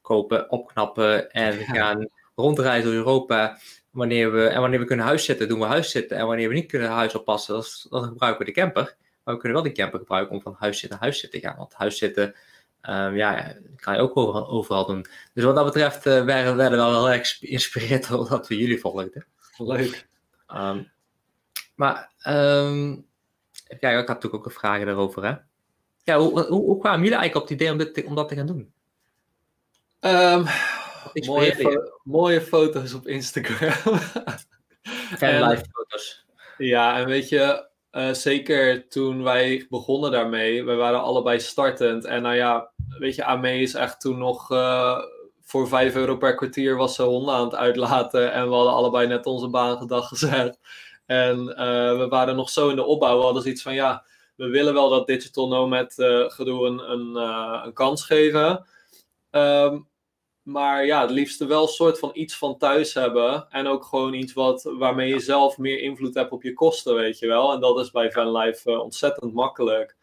kopen, opknappen en we gaan rondreizen door Europa. Wanneer we, en wanneer we kunnen huiszitten, doen we huiszitten. En wanneer we niet kunnen huis oppassen, dan, dan gebruiken we de camper. Maar we kunnen wel die camper gebruiken om van huis zitten naar huis zitten te gaan. Want huis zitten Um, ja, dat kan je ook overal, overal, doen. Dus wat dat betreft uh, werden, we wel heel erg geïnspireerd door dat we jullie volgden. Leuk. Um, maar ja, ik had natuurlijk ook een vraag daarover. Hè? Ja, hoe, hoe, hoe, kwamen jullie eigenlijk op het idee om, dit te, om dat te gaan doen? mooie, fo mooie, foto's op Instagram. en live foto's. Ja, en weet je, uh, zeker toen wij begonnen daarmee, we waren allebei startend. En nou ja, weet je, Amee is echt toen nog uh, voor 5 euro per kwartier was ze honden aan het uitlaten. En we hadden allebei net onze baan gedag gezet. En uh, we waren nog zo in de opbouw. We hadden zoiets van, ja, we willen wel dat digital nomad gedoe een, een, een kans geven. Um, maar ja, het liefste wel een soort van iets van thuis hebben. En ook gewoon iets wat, waarmee je zelf meer invloed hebt op je kosten, weet je wel. En dat is bij Vanlife uh, ontzettend makkelijk.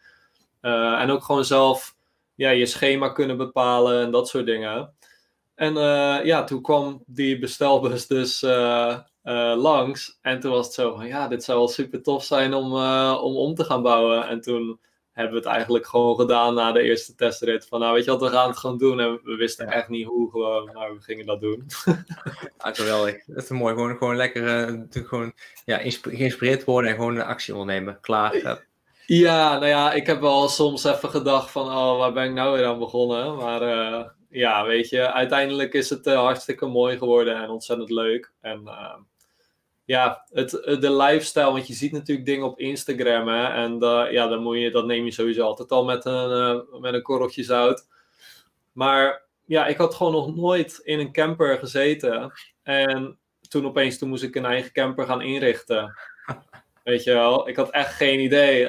En ook gewoon zelf ja, je schema kunnen bepalen en dat soort dingen. En ja, toen kwam die bestelbus dus langs. En toen was het zo van, ja, dit zou wel super tof zijn om, om om te gaan bouwen. En toen hebben we het eigenlijk gewoon gedaan na de eerste testrit. Van nou, weet je wat, we gaan het gewoon doen. En we wisten ja. echt niet hoe gewoon, maar we gingen dat doen. ja, geweldig. Dat is mooi. Gewoon, gewoon lekker uh, gewoon, ja, geïnspireerd worden en gewoon actie ondernemen. Klaar. Ja. nou ja, ik heb wel soms even gedacht van, oh, waar ben ik nou weer aan begonnen? Maar ja, weet je, uiteindelijk is het hartstikke mooi geworden en ontzettend leuk. En ja, het, de lifestyle, want je ziet natuurlijk dingen op Instagram hè, en uh, ja, dan moet je, dat neem je sowieso altijd al met een, uh, met een korreltje zout. Maar ja, ik had gewoon nog nooit in een camper gezeten. En toen opeens toen moest ik een eigen camper gaan inrichten. Weet je wel, ik had echt geen idee.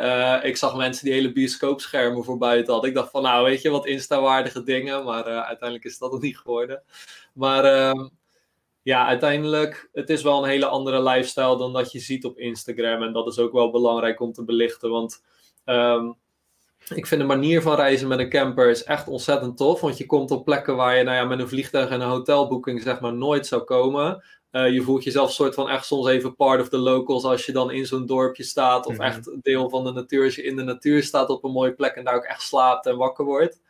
Ik zag mensen die hele bioscoopschermen voor buiten hadden. Ik dacht van, nou weet je, wat Insta-waardige dingen. Maar uiteindelijk is dat het niet geworden. Maar uh, ja, uiteindelijk, het is wel een hele andere lifestyle dan dat je ziet op Instagram. En dat is ook wel belangrijk om te belichten. Want um, ik vind de manier van reizen met een camper is echt ontzettend tof. Want je komt op plekken waar je nou ja, met een vliegtuig en een hotelboeking zeg maar nooit zou komen. Uh, je voelt jezelf soort van echt soms even part of the locals als je dan in zo'n dorpje staat. Of mm -hmm. echt deel van de natuur als je in de natuur staat op een mooie plek en daar ook echt slaapt en wakker wordt.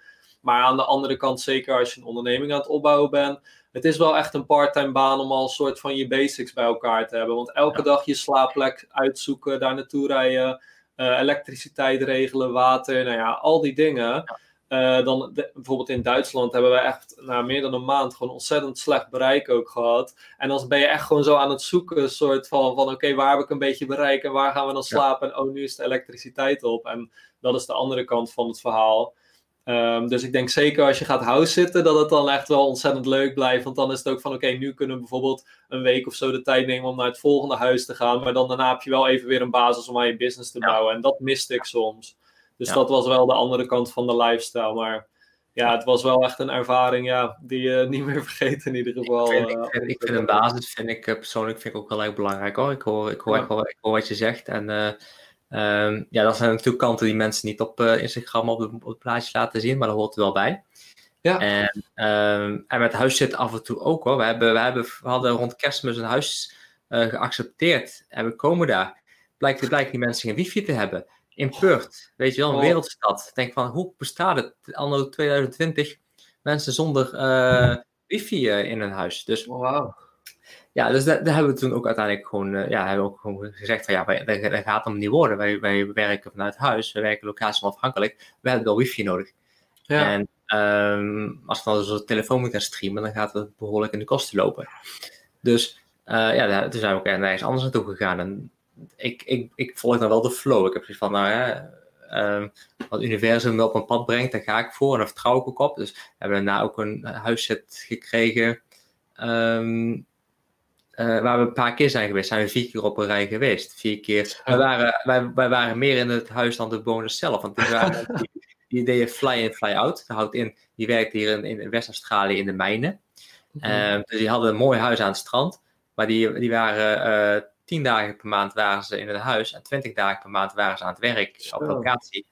Maar aan de andere kant, zeker als je een onderneming aan het opbouwen bent. Het is wel echt een parttime baan om al een soort van je basics bij elkaar te hebben. Want elke ja. dag je slaapplek uitzoeken, daar naartoe rijden. Uh, elektriciteit regelen, water, nou ja, al die dingen. Ja. Uh, dan de, bijvoorbeeld in Duitsland hebben we echt na nou, meer dan een maand gewoon ontzettend slecht bereik ook gehad. En dan ben je echt gewoon zo aan het zoeken, soort van, van oké, okay, waar heb ik een beetje bereik en waar gaan we dan slapen? Ja. En oh, nu is de elektriciteit op. En dat is de andere kant van het verhaal. Um, dus ik denk zeker als je gaat house zitten, dat het dan echt wel ontzettend leuk blijft. Want dan is het ook van, oké, okay, nu kunnen we bijvoorbeeld een week of zo de tijd nemen om naar het volgende huis te gaan. Maar dan daarna heb je wel even weer een basis om aan je business te bouwen. En dat miste ik soms. Dus ja. dat was wel de andere kant van de lifestyle. Maar ja, het was wel echt een ervaring ja, die je niet meer vergeet in ieder geval. Ik vind, ik vind, ik vind een basis vind ik, persoonlijk vind ik ook wel erg belangrijk hoor. Ik hoor, ik hoor, ja. echt wel, ik hoor wat je zegt. En uh, um, ja, dat zijn natuurlijk kanten die mensen niet op uh, Instagram op, de, op het plaatje laten zien, maar dat hoort er wel bij. Ja. En, um, en met huis zit af en toe ook hoor. We, hebben, we, hebben, we hadden rond kerstmis een huis uh, geaccepteerd en we komen daar. Blijkt, blijkt die mensen geen wifi te hebben in Perth, weet je wel, een oh. wereldstad. Denk van, hoe bestaat het anno 2020 mensen zonder uh, wifi in hun huis? Dus, oh, wow. Ja, dus daar, daar, hebben we toen ook uiteindelijk gewoon, uh, ja, hebben we ook gewoon gezegd van, ja, wij, dat, dat gaat hem niet worden. Wij, wij werken vanuit huis, we werken locatie onafhankelijk, we hebben wel wifi nodig. Ja. En um, als we dan zo'n telefoon moeten streamen, dan gaat het behoorlijk in de kosten lopen. Dus ja, toen zijn we ook ergens anders naartoe gegaan. En ik, ik, ik volg dan wel de flow. Ik heb zoiets van, nou ja, um, wat het universum me op een pad brengt, daar ga ik voor en daar vertrouw ik ook op. Dus we hebben daarna ook een huiszet gekregen um, uh, waar we een paar keer zijn geweest. Zijn we vier keer op een rij geweest. Vier keer. Wij waren, wij, wij waren meer in het huis dan de bewoners zelf. Want die, waren, die, die deden fly in, fly out. Dat houdt in, die werkte hier in, in West-Australië in de mijnen. -hmm. um, dus die hadden een mooi huis aan het strand. Maar die, die waren uh, 10 dagen per maand waren ze in het huis en 20 dagen per maand waren ze aan het werk Zo. op locatie.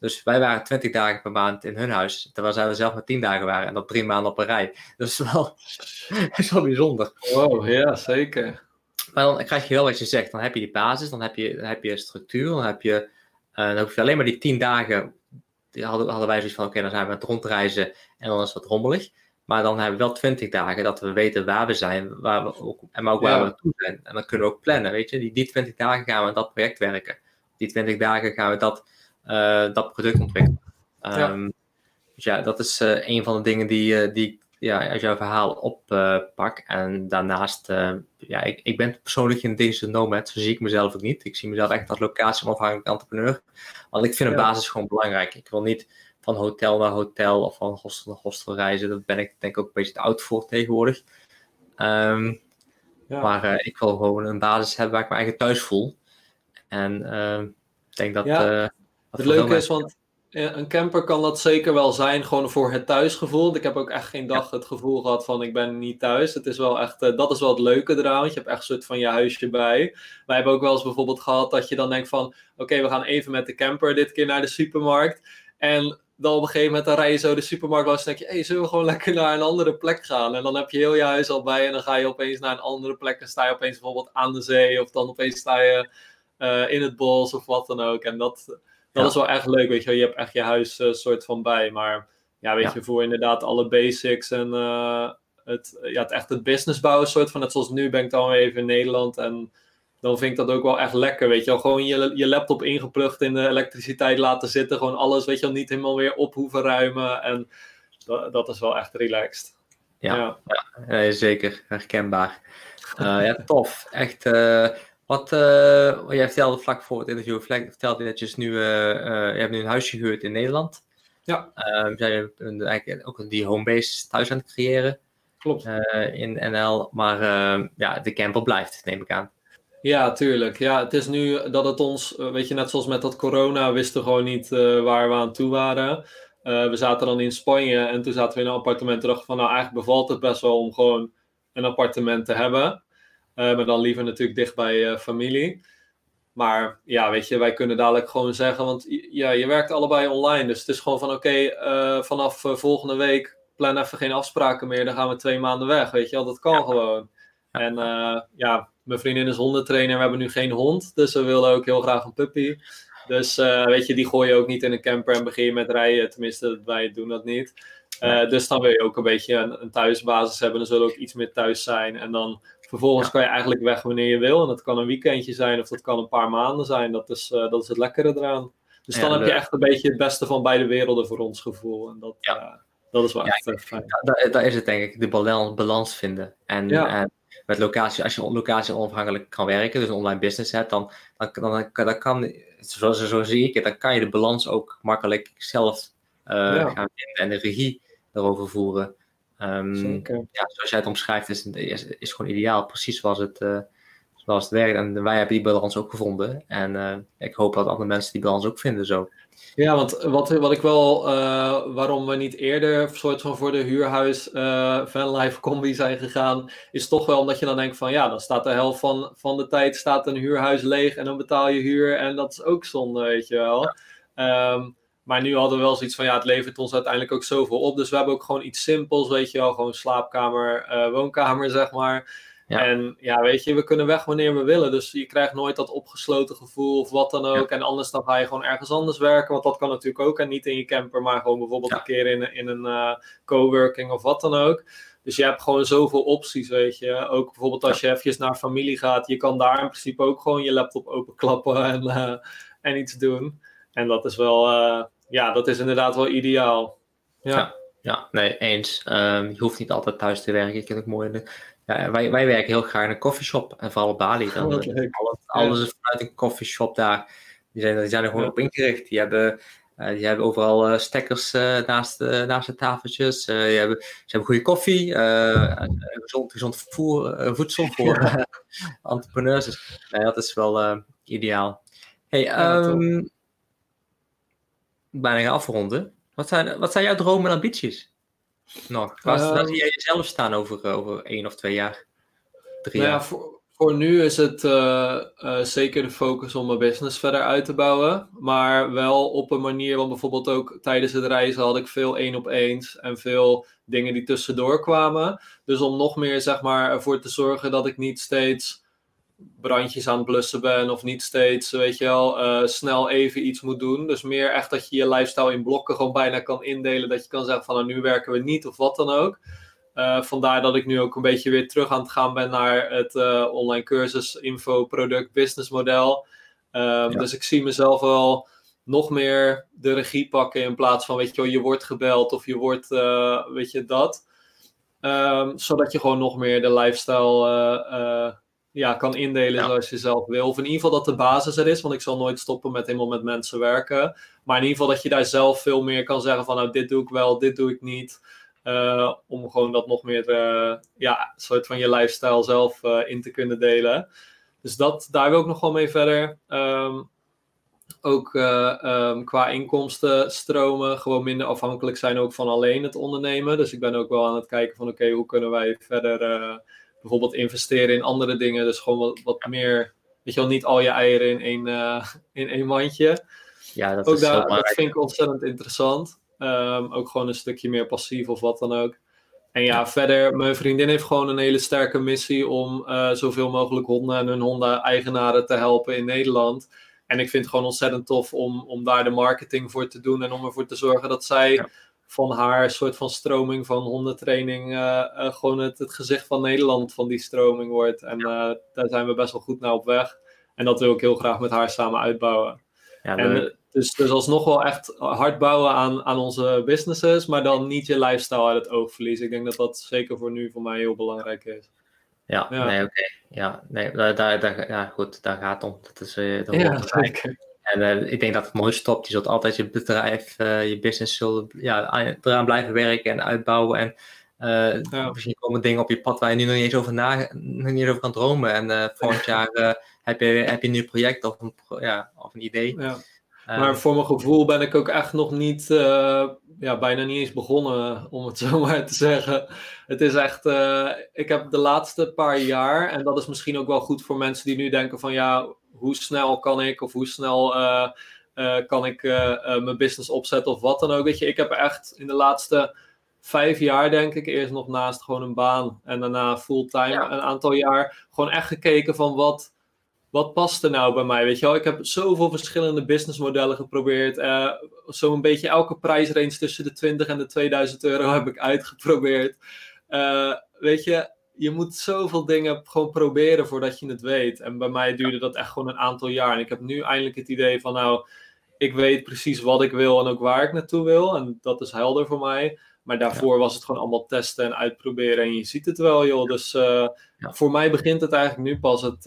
Dus wij waren 20 dagen per maand in hun huis, terwijl zij zelf maar 10 dagen waren en dat drie maanden op een rij. Dat is wel, is wel bijzonder. Wow, ja, zeker. Maar dan krijg je wel wat je zegt, dan heb je die basis, dan heb je, dan heb je structuur, dan heb je, uh, dan hoef je alleen maar die 10 dagen, die hadden, hadden wij zoiets van, oké, okay, dan zijn we aan het rondreizen en dan is het wat rommelig. Maar dan hebben we wel 20 dagen dat we weten waar we zijn, waar we ook, en maar ook waar ja. we naartoe zijn. En dan kunnen we ook plannen, weet je. Die, die 20 dagen gaan we aan dat project werken. Die 20 dagen gaan we dat, dat product ontwikkelen. Ja. Um, dus ja, dat is uh, een van de dingen die, uh, die ja, uit jouw verhaal oppak. en daarnaast, ja, ik, ik ben persoonlijk een digital nomad, zo zie ik mezelf ook niet. Ik zie mezelf echt als locatie-onafhankelijk entrepreneur. Want ik vind een basis gewoon belangrijk. Ik wil niet van hotel naar hotel of van hostel naar hostel reizen. Dat ben ik denk ik ook een beetje te oud voor tegenwoordig. Um, ja. Maar uh, ik wil gewoon een basis hebben waar ik me eigen thuis voel. En uh, ik denk dat. Ja. Uh, het leuke is, want een camper kan dat zeker wel zijn, gewoon voor het thuisgevoel. Ik heb ook echt geen dag het gevoel gehad van ik ben niet thuis. Het is wel echt, dat is wel het leuke eraan, want je hebt echt een soort van je huisje bij. Wij hebben ook wel eens bijvoorbeeld gehad dat je dan denkt van oké, okay, we gaan even met de camper dit keer naar de supermarkt. En dan op een gegeven moment dan rij je zo de supermarkt langs en denk je, hey, zullen we gewoon lekker naar een andere plek gaan? En dan heb je heel je huis al bij en dan ga je opeens naar een andere plek en sta je opeens bijvoorbeeld aan de zee of dan opeens sta je uh, in het bos of wat dan ook. En dat, dat ja. is wel echt leuk, weet je Je hebt echt je huis uh, soort van bij, maar ja, weet ja. je, voor inderdaad alle basics en uh, het, ja, het echt het business bouwen soort van, net zoals nu ben ik dan weer even in Nederland en dan vind ik dat ook wel echt lekker, weet je wel. Gewoon je, je laptop ingeplucht in de elektriciteit laten zitten. Gewoon alles, weet je wel, niet helemaal weer op hoeven ruimen. En dat, dat is wel echt relaxed. Ja, ja. ja zeker. Herkenbaar. Uh, ja, tof. Echt, uh, wat, uh, jij vertelde vlak voor het interview, vertelde je dat je dus nu, je hebt nu een huisje gehuurd in Nederland. Ja. Um, zijn eigenlijk ook die homebase thuis aan het creëren. Klopt. in NL. Maar ehm, ja, de camper blijft, neem ik aan. Ja, tuurlijk. Ja, het is nu dat het ons, weet je, net zoals met dat corona, wisten gewoon niet waar we aan toe waren. we zaten dan in Spanje en toen zaten we in een appartement en dachten van, nou eigenlijk bevalt het best wel om gewoon een appartement te hebben. Maar dan liever natuurlijk dicht bij familie. Maar ja, weet je, wij kunnen dadelijk gewoon zeggen, want ja, je werkt allebei online. Dus het is gewoon van oké, eh, vanaf volgende week plan even geen afspraken meer. Dan gaan we twee maanden weg, weet je wel. Dat kan gewoon. En ja, mijn vriendin is hondentrainer. We hebben nu geen hond, dus we wilden ook heel graag een puppy. Dus weet je, die gooi je ook niet in een camper en begin je met rijden. Tenminste, wij doen dat niet. dus dan wil je ook een beetje een, een thuisbasis hebben. Dan zullen we ook iets meer thuis zijn. En dan Vervolgens kan je eigenlijk weg wanneer je wil. En dat kan een weekendje zijn of dat kan een paar maanden zijn. Dat is, uh, dat is het lekkere eraan. Dus dan heb je echt een beetje het beste van beide werelden voor ons gevoel. En dat, ja. uh, dat is wel echt uh, fijn. Ja, daar is het denk ik, de balans, balans vinden. En, en, met locatie, als je locatie onafhankelijk kan werken, dus een online business hebt, dan, dan, dan, dan kan, zoals zo zie ik het, dan kan je de balans ook makkelijk zelf gaan vinden en de regie erover voeren. Um, ja, zoals jij het omschrijft, is, is, is gewoon ideaal, precies zoals het, uh, zoals het werkt. En wij hebben die balans ook gevonden. En uh, ik hoop dat andere mensen die balans ook vinden zo. Ja, want wat, wat ik wel, uh, waarom we niet eerder soort van voor de huurhuis uh, Vanlife Combi zijn gegaan, is toch wel omdat je dan denkt van ja, dan staat de helft van, van de tijd staat een huurhuis leeg en dan betaal je huur en dat is ook zonde, weet je wel. Ja. Um, maar nu hadden we wel zoiets van, ja, het levert ons uiteindelijk ook zoveel op. Dus we hebben ook gewoon iets simpels, weet je wel. Gewoon slaapkamer, uh, woonkamer, zeg maar. Ja. En ja, weet je, we kunnen weg wanneer we willen. Dus je krijgt nooit dat opgesloten gevoel of wat dan ook. En anders dan ga je gewoon ergens anders werken. Want dat kan natuurlijk ook. En niet in je camper, maar gewoon bijvoorbeeld een keer in, in een uh, coworking of wat dan ook. Dus je hebt gewoon zoveel opties, weet je. Ook bijvoorbeeld als je even naar familie gaat. Je kan daar in principe ook gewoon je laptop openklappen en, uh, en iets doen. En dat is wel ja, dat is inderdaad wel ideaal. Ja, ja, nee, eens. Um, je hoeft niet altijd thuis te werken. Ik vind het mooi. Ja, wij, wij werken heel graag in een coffeeshop. En vooral op Bali. Dan, alles, alles is vanuit een coffeeshop daar. Die zijn, die zijn er gewoon op ingericht. Die hebben, uh, die hebben overal uh, stekkers uh, naast, naast de tafeltjes. die hebben, ze hebben goede koffie. gezond, gezond voer, voedsel voor entrepreneurs. Dus dat is wel ideaal. Hey, um, bijna gaan afronden. Wat zijn, wat zijn jouw dromen en ambities? Nog. Waar, uh, zie jij jezelf staan over, eh, over één of twee jaar? Drie nou jaar? Ja, voor, voor nu is het uh, uh, zeker de focus om mijn business verder uit te bouwen. Maar wel op een manier, want bijvoorbeeld ook tijdens het reizen had ik veel één op eens en veel dingen die tussendoor kwamen. Dus om nog meer zeg maar, ervoor te zorgen dat ik niet steeds brandjes aan het blussen ben of niet steeds, weet je wel, uh, snel even iets moet doen. Dus meer echt dat je je lifestyle in blokken gewoon bijna kan indelen. Dat je kan zeggen van nou, nu werken we niet of wat dan ook. Uh, vandaar dat ik nu ook een beetje weer terug aan het gaan ben naar het uh, online cursus, info, product, business model. Um, ja. Dus ik zie mezelf wel nog meer de regie pakken in plaats van, weet je wel, je wordt gebeld of je wordt, weet je, dat. Um, zodat je gewoon nog meer de lifestyle ja, kan indelen zoals je zelf wil. Of in ieder geval dat de basis er is, want ik zal nooit stoppen met helemaal met mensen werken. Maar in ieder geval dat je daar zelf veel meer kan zeggen van nou dit doe ik wel, dit doe ik niet. Uh, om gewoon dat nog meer, uh, ja, soort van je lifestyle zelf uh, in te kunnen delen. Dus dat, daar wil ik nog wel mee verder. Um, ook um, qua inkomstenstromen gewoon minder afhankelijk zijn ook van alleen het ondernemen. Dus ik ben ook wel aan het kijken van oké, okay, hoe kunnen wij verder bijvoorbeeld investeren in andere dingen. Dus gewoon wat, wat meer, weet je wel, niet al je eieren in één, uh, in één mandje. Ja, dat, ook is daar, dat vind ik ontzettend interessant. Um, ook gewoon een stukje meer passief of wat dan ook. En ja, verder, mijn vriendin heeft gewoon een hele sterke missie om uh, zoveel mogelijk honden en hun honden-eigenaren te helpen in Nederland. En ik vind het gewoon ontzettend tof om, om daar de marketing voor te doen en om ervoor te zorgen dat zij ja van haar soort van stroming van hondentraining uh, uh, gewoon het, het gezicht van Nederland van die stroming wordt. En uh, daar zijn we best wel goed naar op weg. En dat wil ik heel graag met haar samen uitbouwen. Ja, en, dus, dus alsnog wel echt hard bouwen aan, aan onze businesses, maar dan niet je lifestyle uit het oog verliezen. Ik denk dat dat zeker voor nu voor mij heel belangrijk is. Ja, ja. nee, oké. Okay. Ja, nee, daar, daar, ja, goed, daar gaat het om. Dat is, uh, ja, zeker. En ik denk dat het nooit stopt. Je zult altijd je bedrijf, je business zult, ja, eraan blijven werken en uitbouwen. En ja. misschien komen dingen op je pad waar je nu nog niet eens over, na, nog niet over kan dromen. En volgend jaar heb, je, heb je een nieuw project of een, ja, of een idee. Ja. Maar voor mijn gevoel ben ik ook echt nog niet ja, bijna niet eens begonnen, om het zo maar te zeggen. Het is echt, uh, ik heb de laatste paar jaar, en dat is misschien ook wel goed voor mensen die nu denken van ja, hoe snel kan ik of hoe snel uh, uh, kan ik mijn business opzetten of wat dan ook. Weet je, ik heb echt in de laatste vijf jaar denk ik, eerst nog naast gewoon een baan en daarna fulltime een aantal jaar, gewoon echt gekeken van wat wat past er nou bij mij? Weet je wel, ik heb zoveel verschillende businessmodellen geprobeerd. Uh, Zo'n beetje elke prijsrange tussen de 20 en de 2000 euro heb ik uitgeprobeerd. Uh, weet je, je moet zoveel dingen gewoon proberen voordat je het weet. En bij mij duurde dat echt gewoon een aantal jaar. En ik heb nu eindelijk het idee van, nou, ik weet precies wat ik wil en ook waar ik naartoe wil. En dat is helder voor mij. Maar daarvoor was het gewoon allemaal testen en uitproberen. En je ziet het wel, joh. Dus uh, voor mij begint het eigenlijk nu pas het,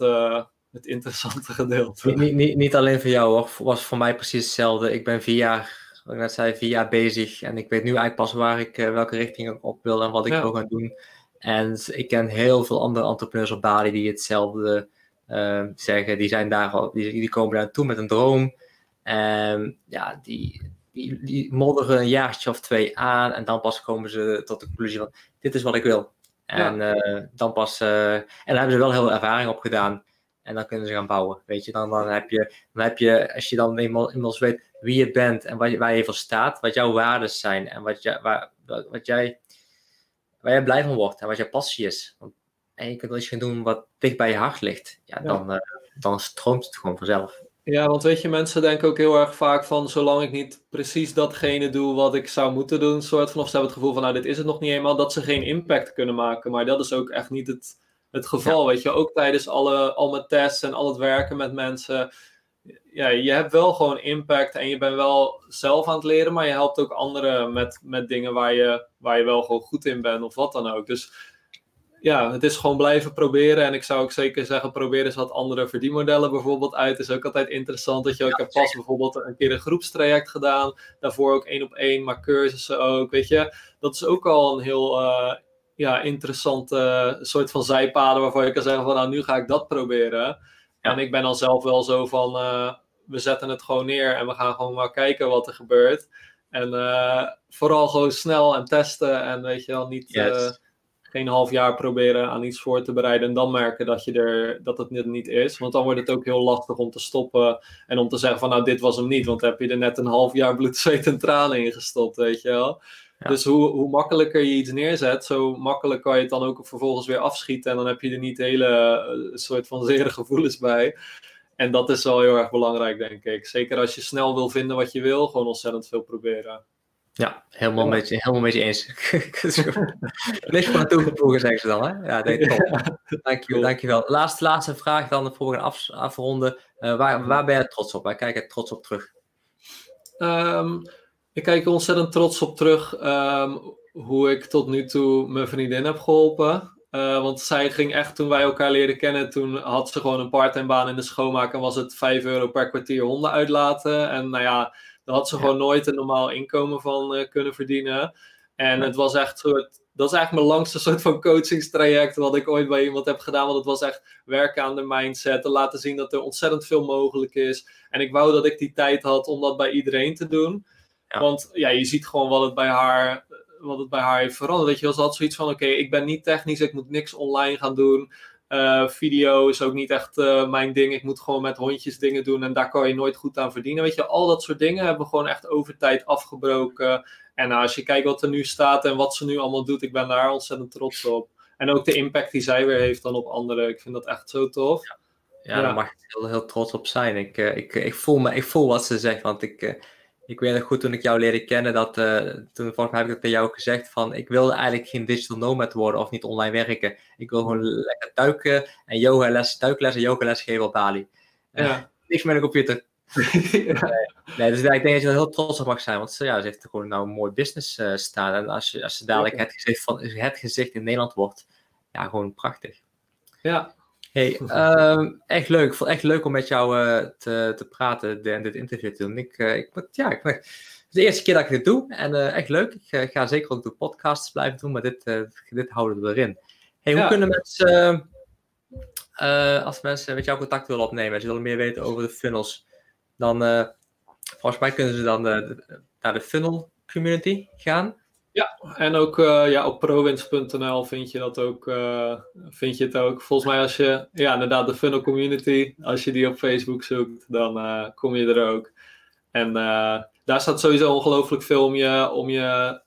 het interessante gedeelte. Niet, niet, niet alleen voor jou hoor, was voor mij precies hetzelfde. Ik ben vier jaar, wat ik net zei, vier jaar bezig en ik weet nu eigenlijk pas waar ik, uh, welke richting ik op wil en wat ik wil gaan doen. En ik ken heel veel andere entrepreneurs op Bali die hetzelfde uh, zeggen. Die, zijn daar al, die, die komen daar toe met een droom. En ja, die, die, die modderen een jaartje of twee aan en dan pas komen ze tot de conclusie van dit is wat ik wil. En uh, dan pas, uh, en daar hebben ze wel heel veel ervaring op gedaan. En dan kunnen ze gaan bouwen. Weet je, dan, dan, heb, je, dan heb je, als je dan eenmaal, eenmaal weet wie je bent en waar, waar je voor staat, wat jouw waarden zijn en wat, je, waar, wat jij, waar jij blij van wordt en wat jouw passie is. Want, en je kunt iets gaan doen wat dicht bij je hart ligt, ja, Dan, uh, dan stroomt het gewoon vanzelf. Ja, want weet je, mensen denken ook heel erg vaak van, zolang ik niet precies datgene doe wat ik zou moeten doen, soort van, of ze hebben het gevoel van, nou, dit is het nog niet eenmaal, dat ze geen impact kunnen maken. Maar dat is ook echt niet het, het geval. Weet je, ook tijdens alle, al mijn tests en al het werken met mensen. Ja, je hebt wel gewoon impact en je bent wel zelf aan het leren, maar je helpt ook anderen met, met dingen waar je, waar je wel gewoon goed in bent of wat dan ook. Dus ja, het is gewoon blijven proberen. En ik zou ook zeker zeggen, probeer eens wat andere verdienmodellen bijvoorbeeld uit. is ook altijd interessant. Dat je, ik heb pas bijvoorbeeld een keer een groepstraject gedaan. Daarvoor ook één op één, maar cursussen ook. Weet je, dat is ook al een heel, uh, ja, interessante soort van zijpaden waarvan je kan zeggen van nou nu ga ik dat proberen. En ik ben dan zelf wel zo van uh, we zetten het gewoon neer en we gaan gewoon maar kijken wat er gebeurt. En uh, vooral gewoon snel en testen en weet je wel niet yes. geen half jaar proberen aan iets voor te bereiden en dan merken dat, je er, dat het niet is. Want dan wordt het ook heel lastig om te stoppen en om te zeggen van nou dit was hem niet. Want dan heb je er net een half jaar bloed, zweet en tranen in gestopt, weet je wel. Dus hoe, hoe makkelijker je iets neerzet, zo makkelijk kan je het dan ook vervolgens weer afschieten. En dan heb je er niet hele uh, soort van zere gevoelens bij. En dat is wel heel erg belangrijk, denk ik. Zeker als je snel wil vinden wat je wil, gewoon ontzettend veel proberen. Ja, helemaal, ja. Met, je, helemaal met je eens. Niks van toegevoegd, zeggen ze dan. Hè? Ja, denk ik Dank je, dankjewel. Laatste, laatste vraag dan voor we af, afronden. Uh, waar, waar ben je trots op? Waar kijk je trots op terug? Um, ik kijk er ontzettend trots op terug um, hoe ik tot nu toe mijn vriendin heb geholpen. Uh, want zij ging echt, toen wij elkaar leerden kennen, toen had ze gewoon een parttime baan in de schoonmaak en was het 5 euro per kwartier honden uitlaten. En nou ja, daar had ze ja. gewoon nooit een normaal inkomen van uh, kunnen verdienen. En ja. het was echt soort, dat is eigenlijk mijn langste soort van coachingstraject wat ik ooit bij iemand heb gedaan. Want het was echt werken aan de mindset, te laten zien dat er ontzettend veel mogelijk is. En ik wou dat ik die tijd had om dat bij iedereen te doen. Ja. Want ja, je ziet gewoon wat het bij haar, wat het bij haar heeft veranderd. Weet je ze had zoiets van: oké, okay, ik ben niet technisch, ik moet niks online gaan doen. Uh, video is ook niet echt uh, mijn ding. Ik moet gewoon met hondjes dingen doen en daar kan je nooit goed aan verdienen. Weet je, al dat soort dingen hebben we gewoon echt over tijd afgebroken. En nou, als je kijkt wat er nu staat en wat ze nu allemaal doet, ik ben daar ontzettend trots op. En ook de impact die zij weer heeft dan op anderen. Ik vind dat echt zo tof. Ja, ja, ja. daar mag ik heel, heel trots op zijn. Ik, ik, ik, voel me, ik voel wat ze zegt, want ik ik weet nog goed toen ik jou leerde kennen, dat uh, toen mij heb ik dat bij jou gezegd van ik wilde eigenlijk geen digital nomad worden of niet online werken. Ik wil gewoon lekker duiken en yoga les, duikles en yogales geven op Bali. Ja. Uh, niks met een computer. ja. nee, dus ik denk dat je er heel trots op mag zijn, want ja, ze heeft gewoon nou een mooi business uh, staan. En als, je, als ze dadelijk het gezicht, van, het gezicht in Nederland wordt, ja, gewoon prachtig. Ja, Hey, ehm, echt leuk. Ik vond het echt leuk om met jou uh, te, te praten en dit interview te doen. Ik, uh, ik, ja, ik, het is de eerste keer dat ik dit doe en uh, echt leuk. Ik ga zeker ook de podcasts blijven doen, maar dit, dit houden we erin. Hey, hoe ja. kunnen mensen, als mensen met jou contact willen opnemen en ze willen meer weten over de funnels, dan volgens mij kunnen ze dan naar de funnel community gaan. Ja, en ook uh, ja, op prowins.nl vind je dat ook. Uh, vind je het ook. Volgens mij als je, ja, inderdaad, de funnel community, als je die op Facebook zoekt, dan uh, kom je er ook. En daar staat sowieso ongelooflijk veel om je, om je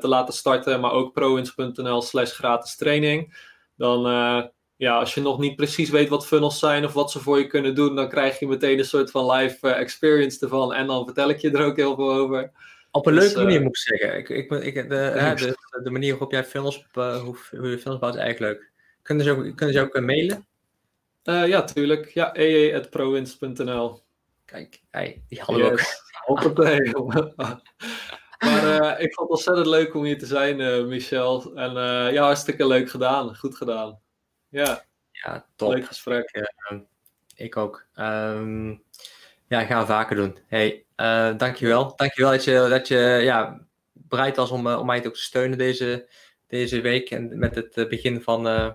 te laten starten, maar ook prowins.nl slash gratis training. Dan, ja, als je nog niet precies weet wat funnels zijn of wat ze voor je kunnen doen, dan krijg je meteen een soort van live experience ervan. En dan vertel ik je er ook heel veel over. Op een dus, leuke manier moet ik zeggen. Ik, ik, ik, de, de, de, manier waarop jij films, uh, hoe, hoe je films bouwt is eigenlijk leuk. Kunnen ze ook, kunnen ze ook uh, mailen? Ja, tuurlijk. Ja, ee.province.nl Kijk, hey, die hadden we yes. ook. maar ik vond het ontzettend leuk om hier te zijn, Michel. En ja, hartstikke leuk gedaan. Goed gedaan. Ja, ja top. Leuk gesprek. ik ook. Um, ja, gaan we vaker doen. Hey, uh, dankjewel. Dankjewel dat je, dat je ja, bereid was om, uh, om mij ook te steunen deze, deze week. En met het uh, begin van uh,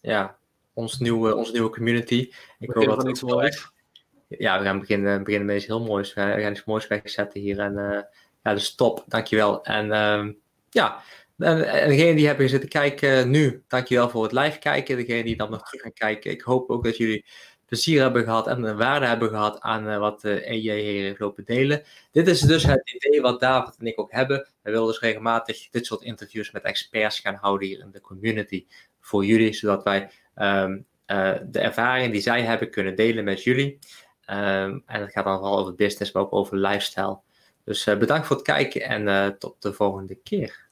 ja, ons nieuwe, onze nieuwe community. Ik hoop dat iets moois. Ja, we gaan beginnen, beginnen met iets heel moois. We gaan iets moois wegzetten hier. En ja, dus top. Dankjewel. En ehm, ja, en, en degenen die hebben zitten kijken nu, dankjewel voor het live kijken. Degenen die dan nog terug gaan kijken. Ik hoop ook dat jullie plezier hebben gehad en waarde hebben gehad aan uh, wat uh, EJ hier lopen delen. Dit is dus het idee wat David en ik ook hebben. We willen dus regelmatig dit soort interviews met experts gaan houden hier in de community voor jullie, zodat wij um, uh, de ervaring die zij hebben kunnen delen met jullie. Um, en het gaat dan vooral over business, maar ook over lifestyle. Dus bedankt voor het kijken en tot de volgende keer.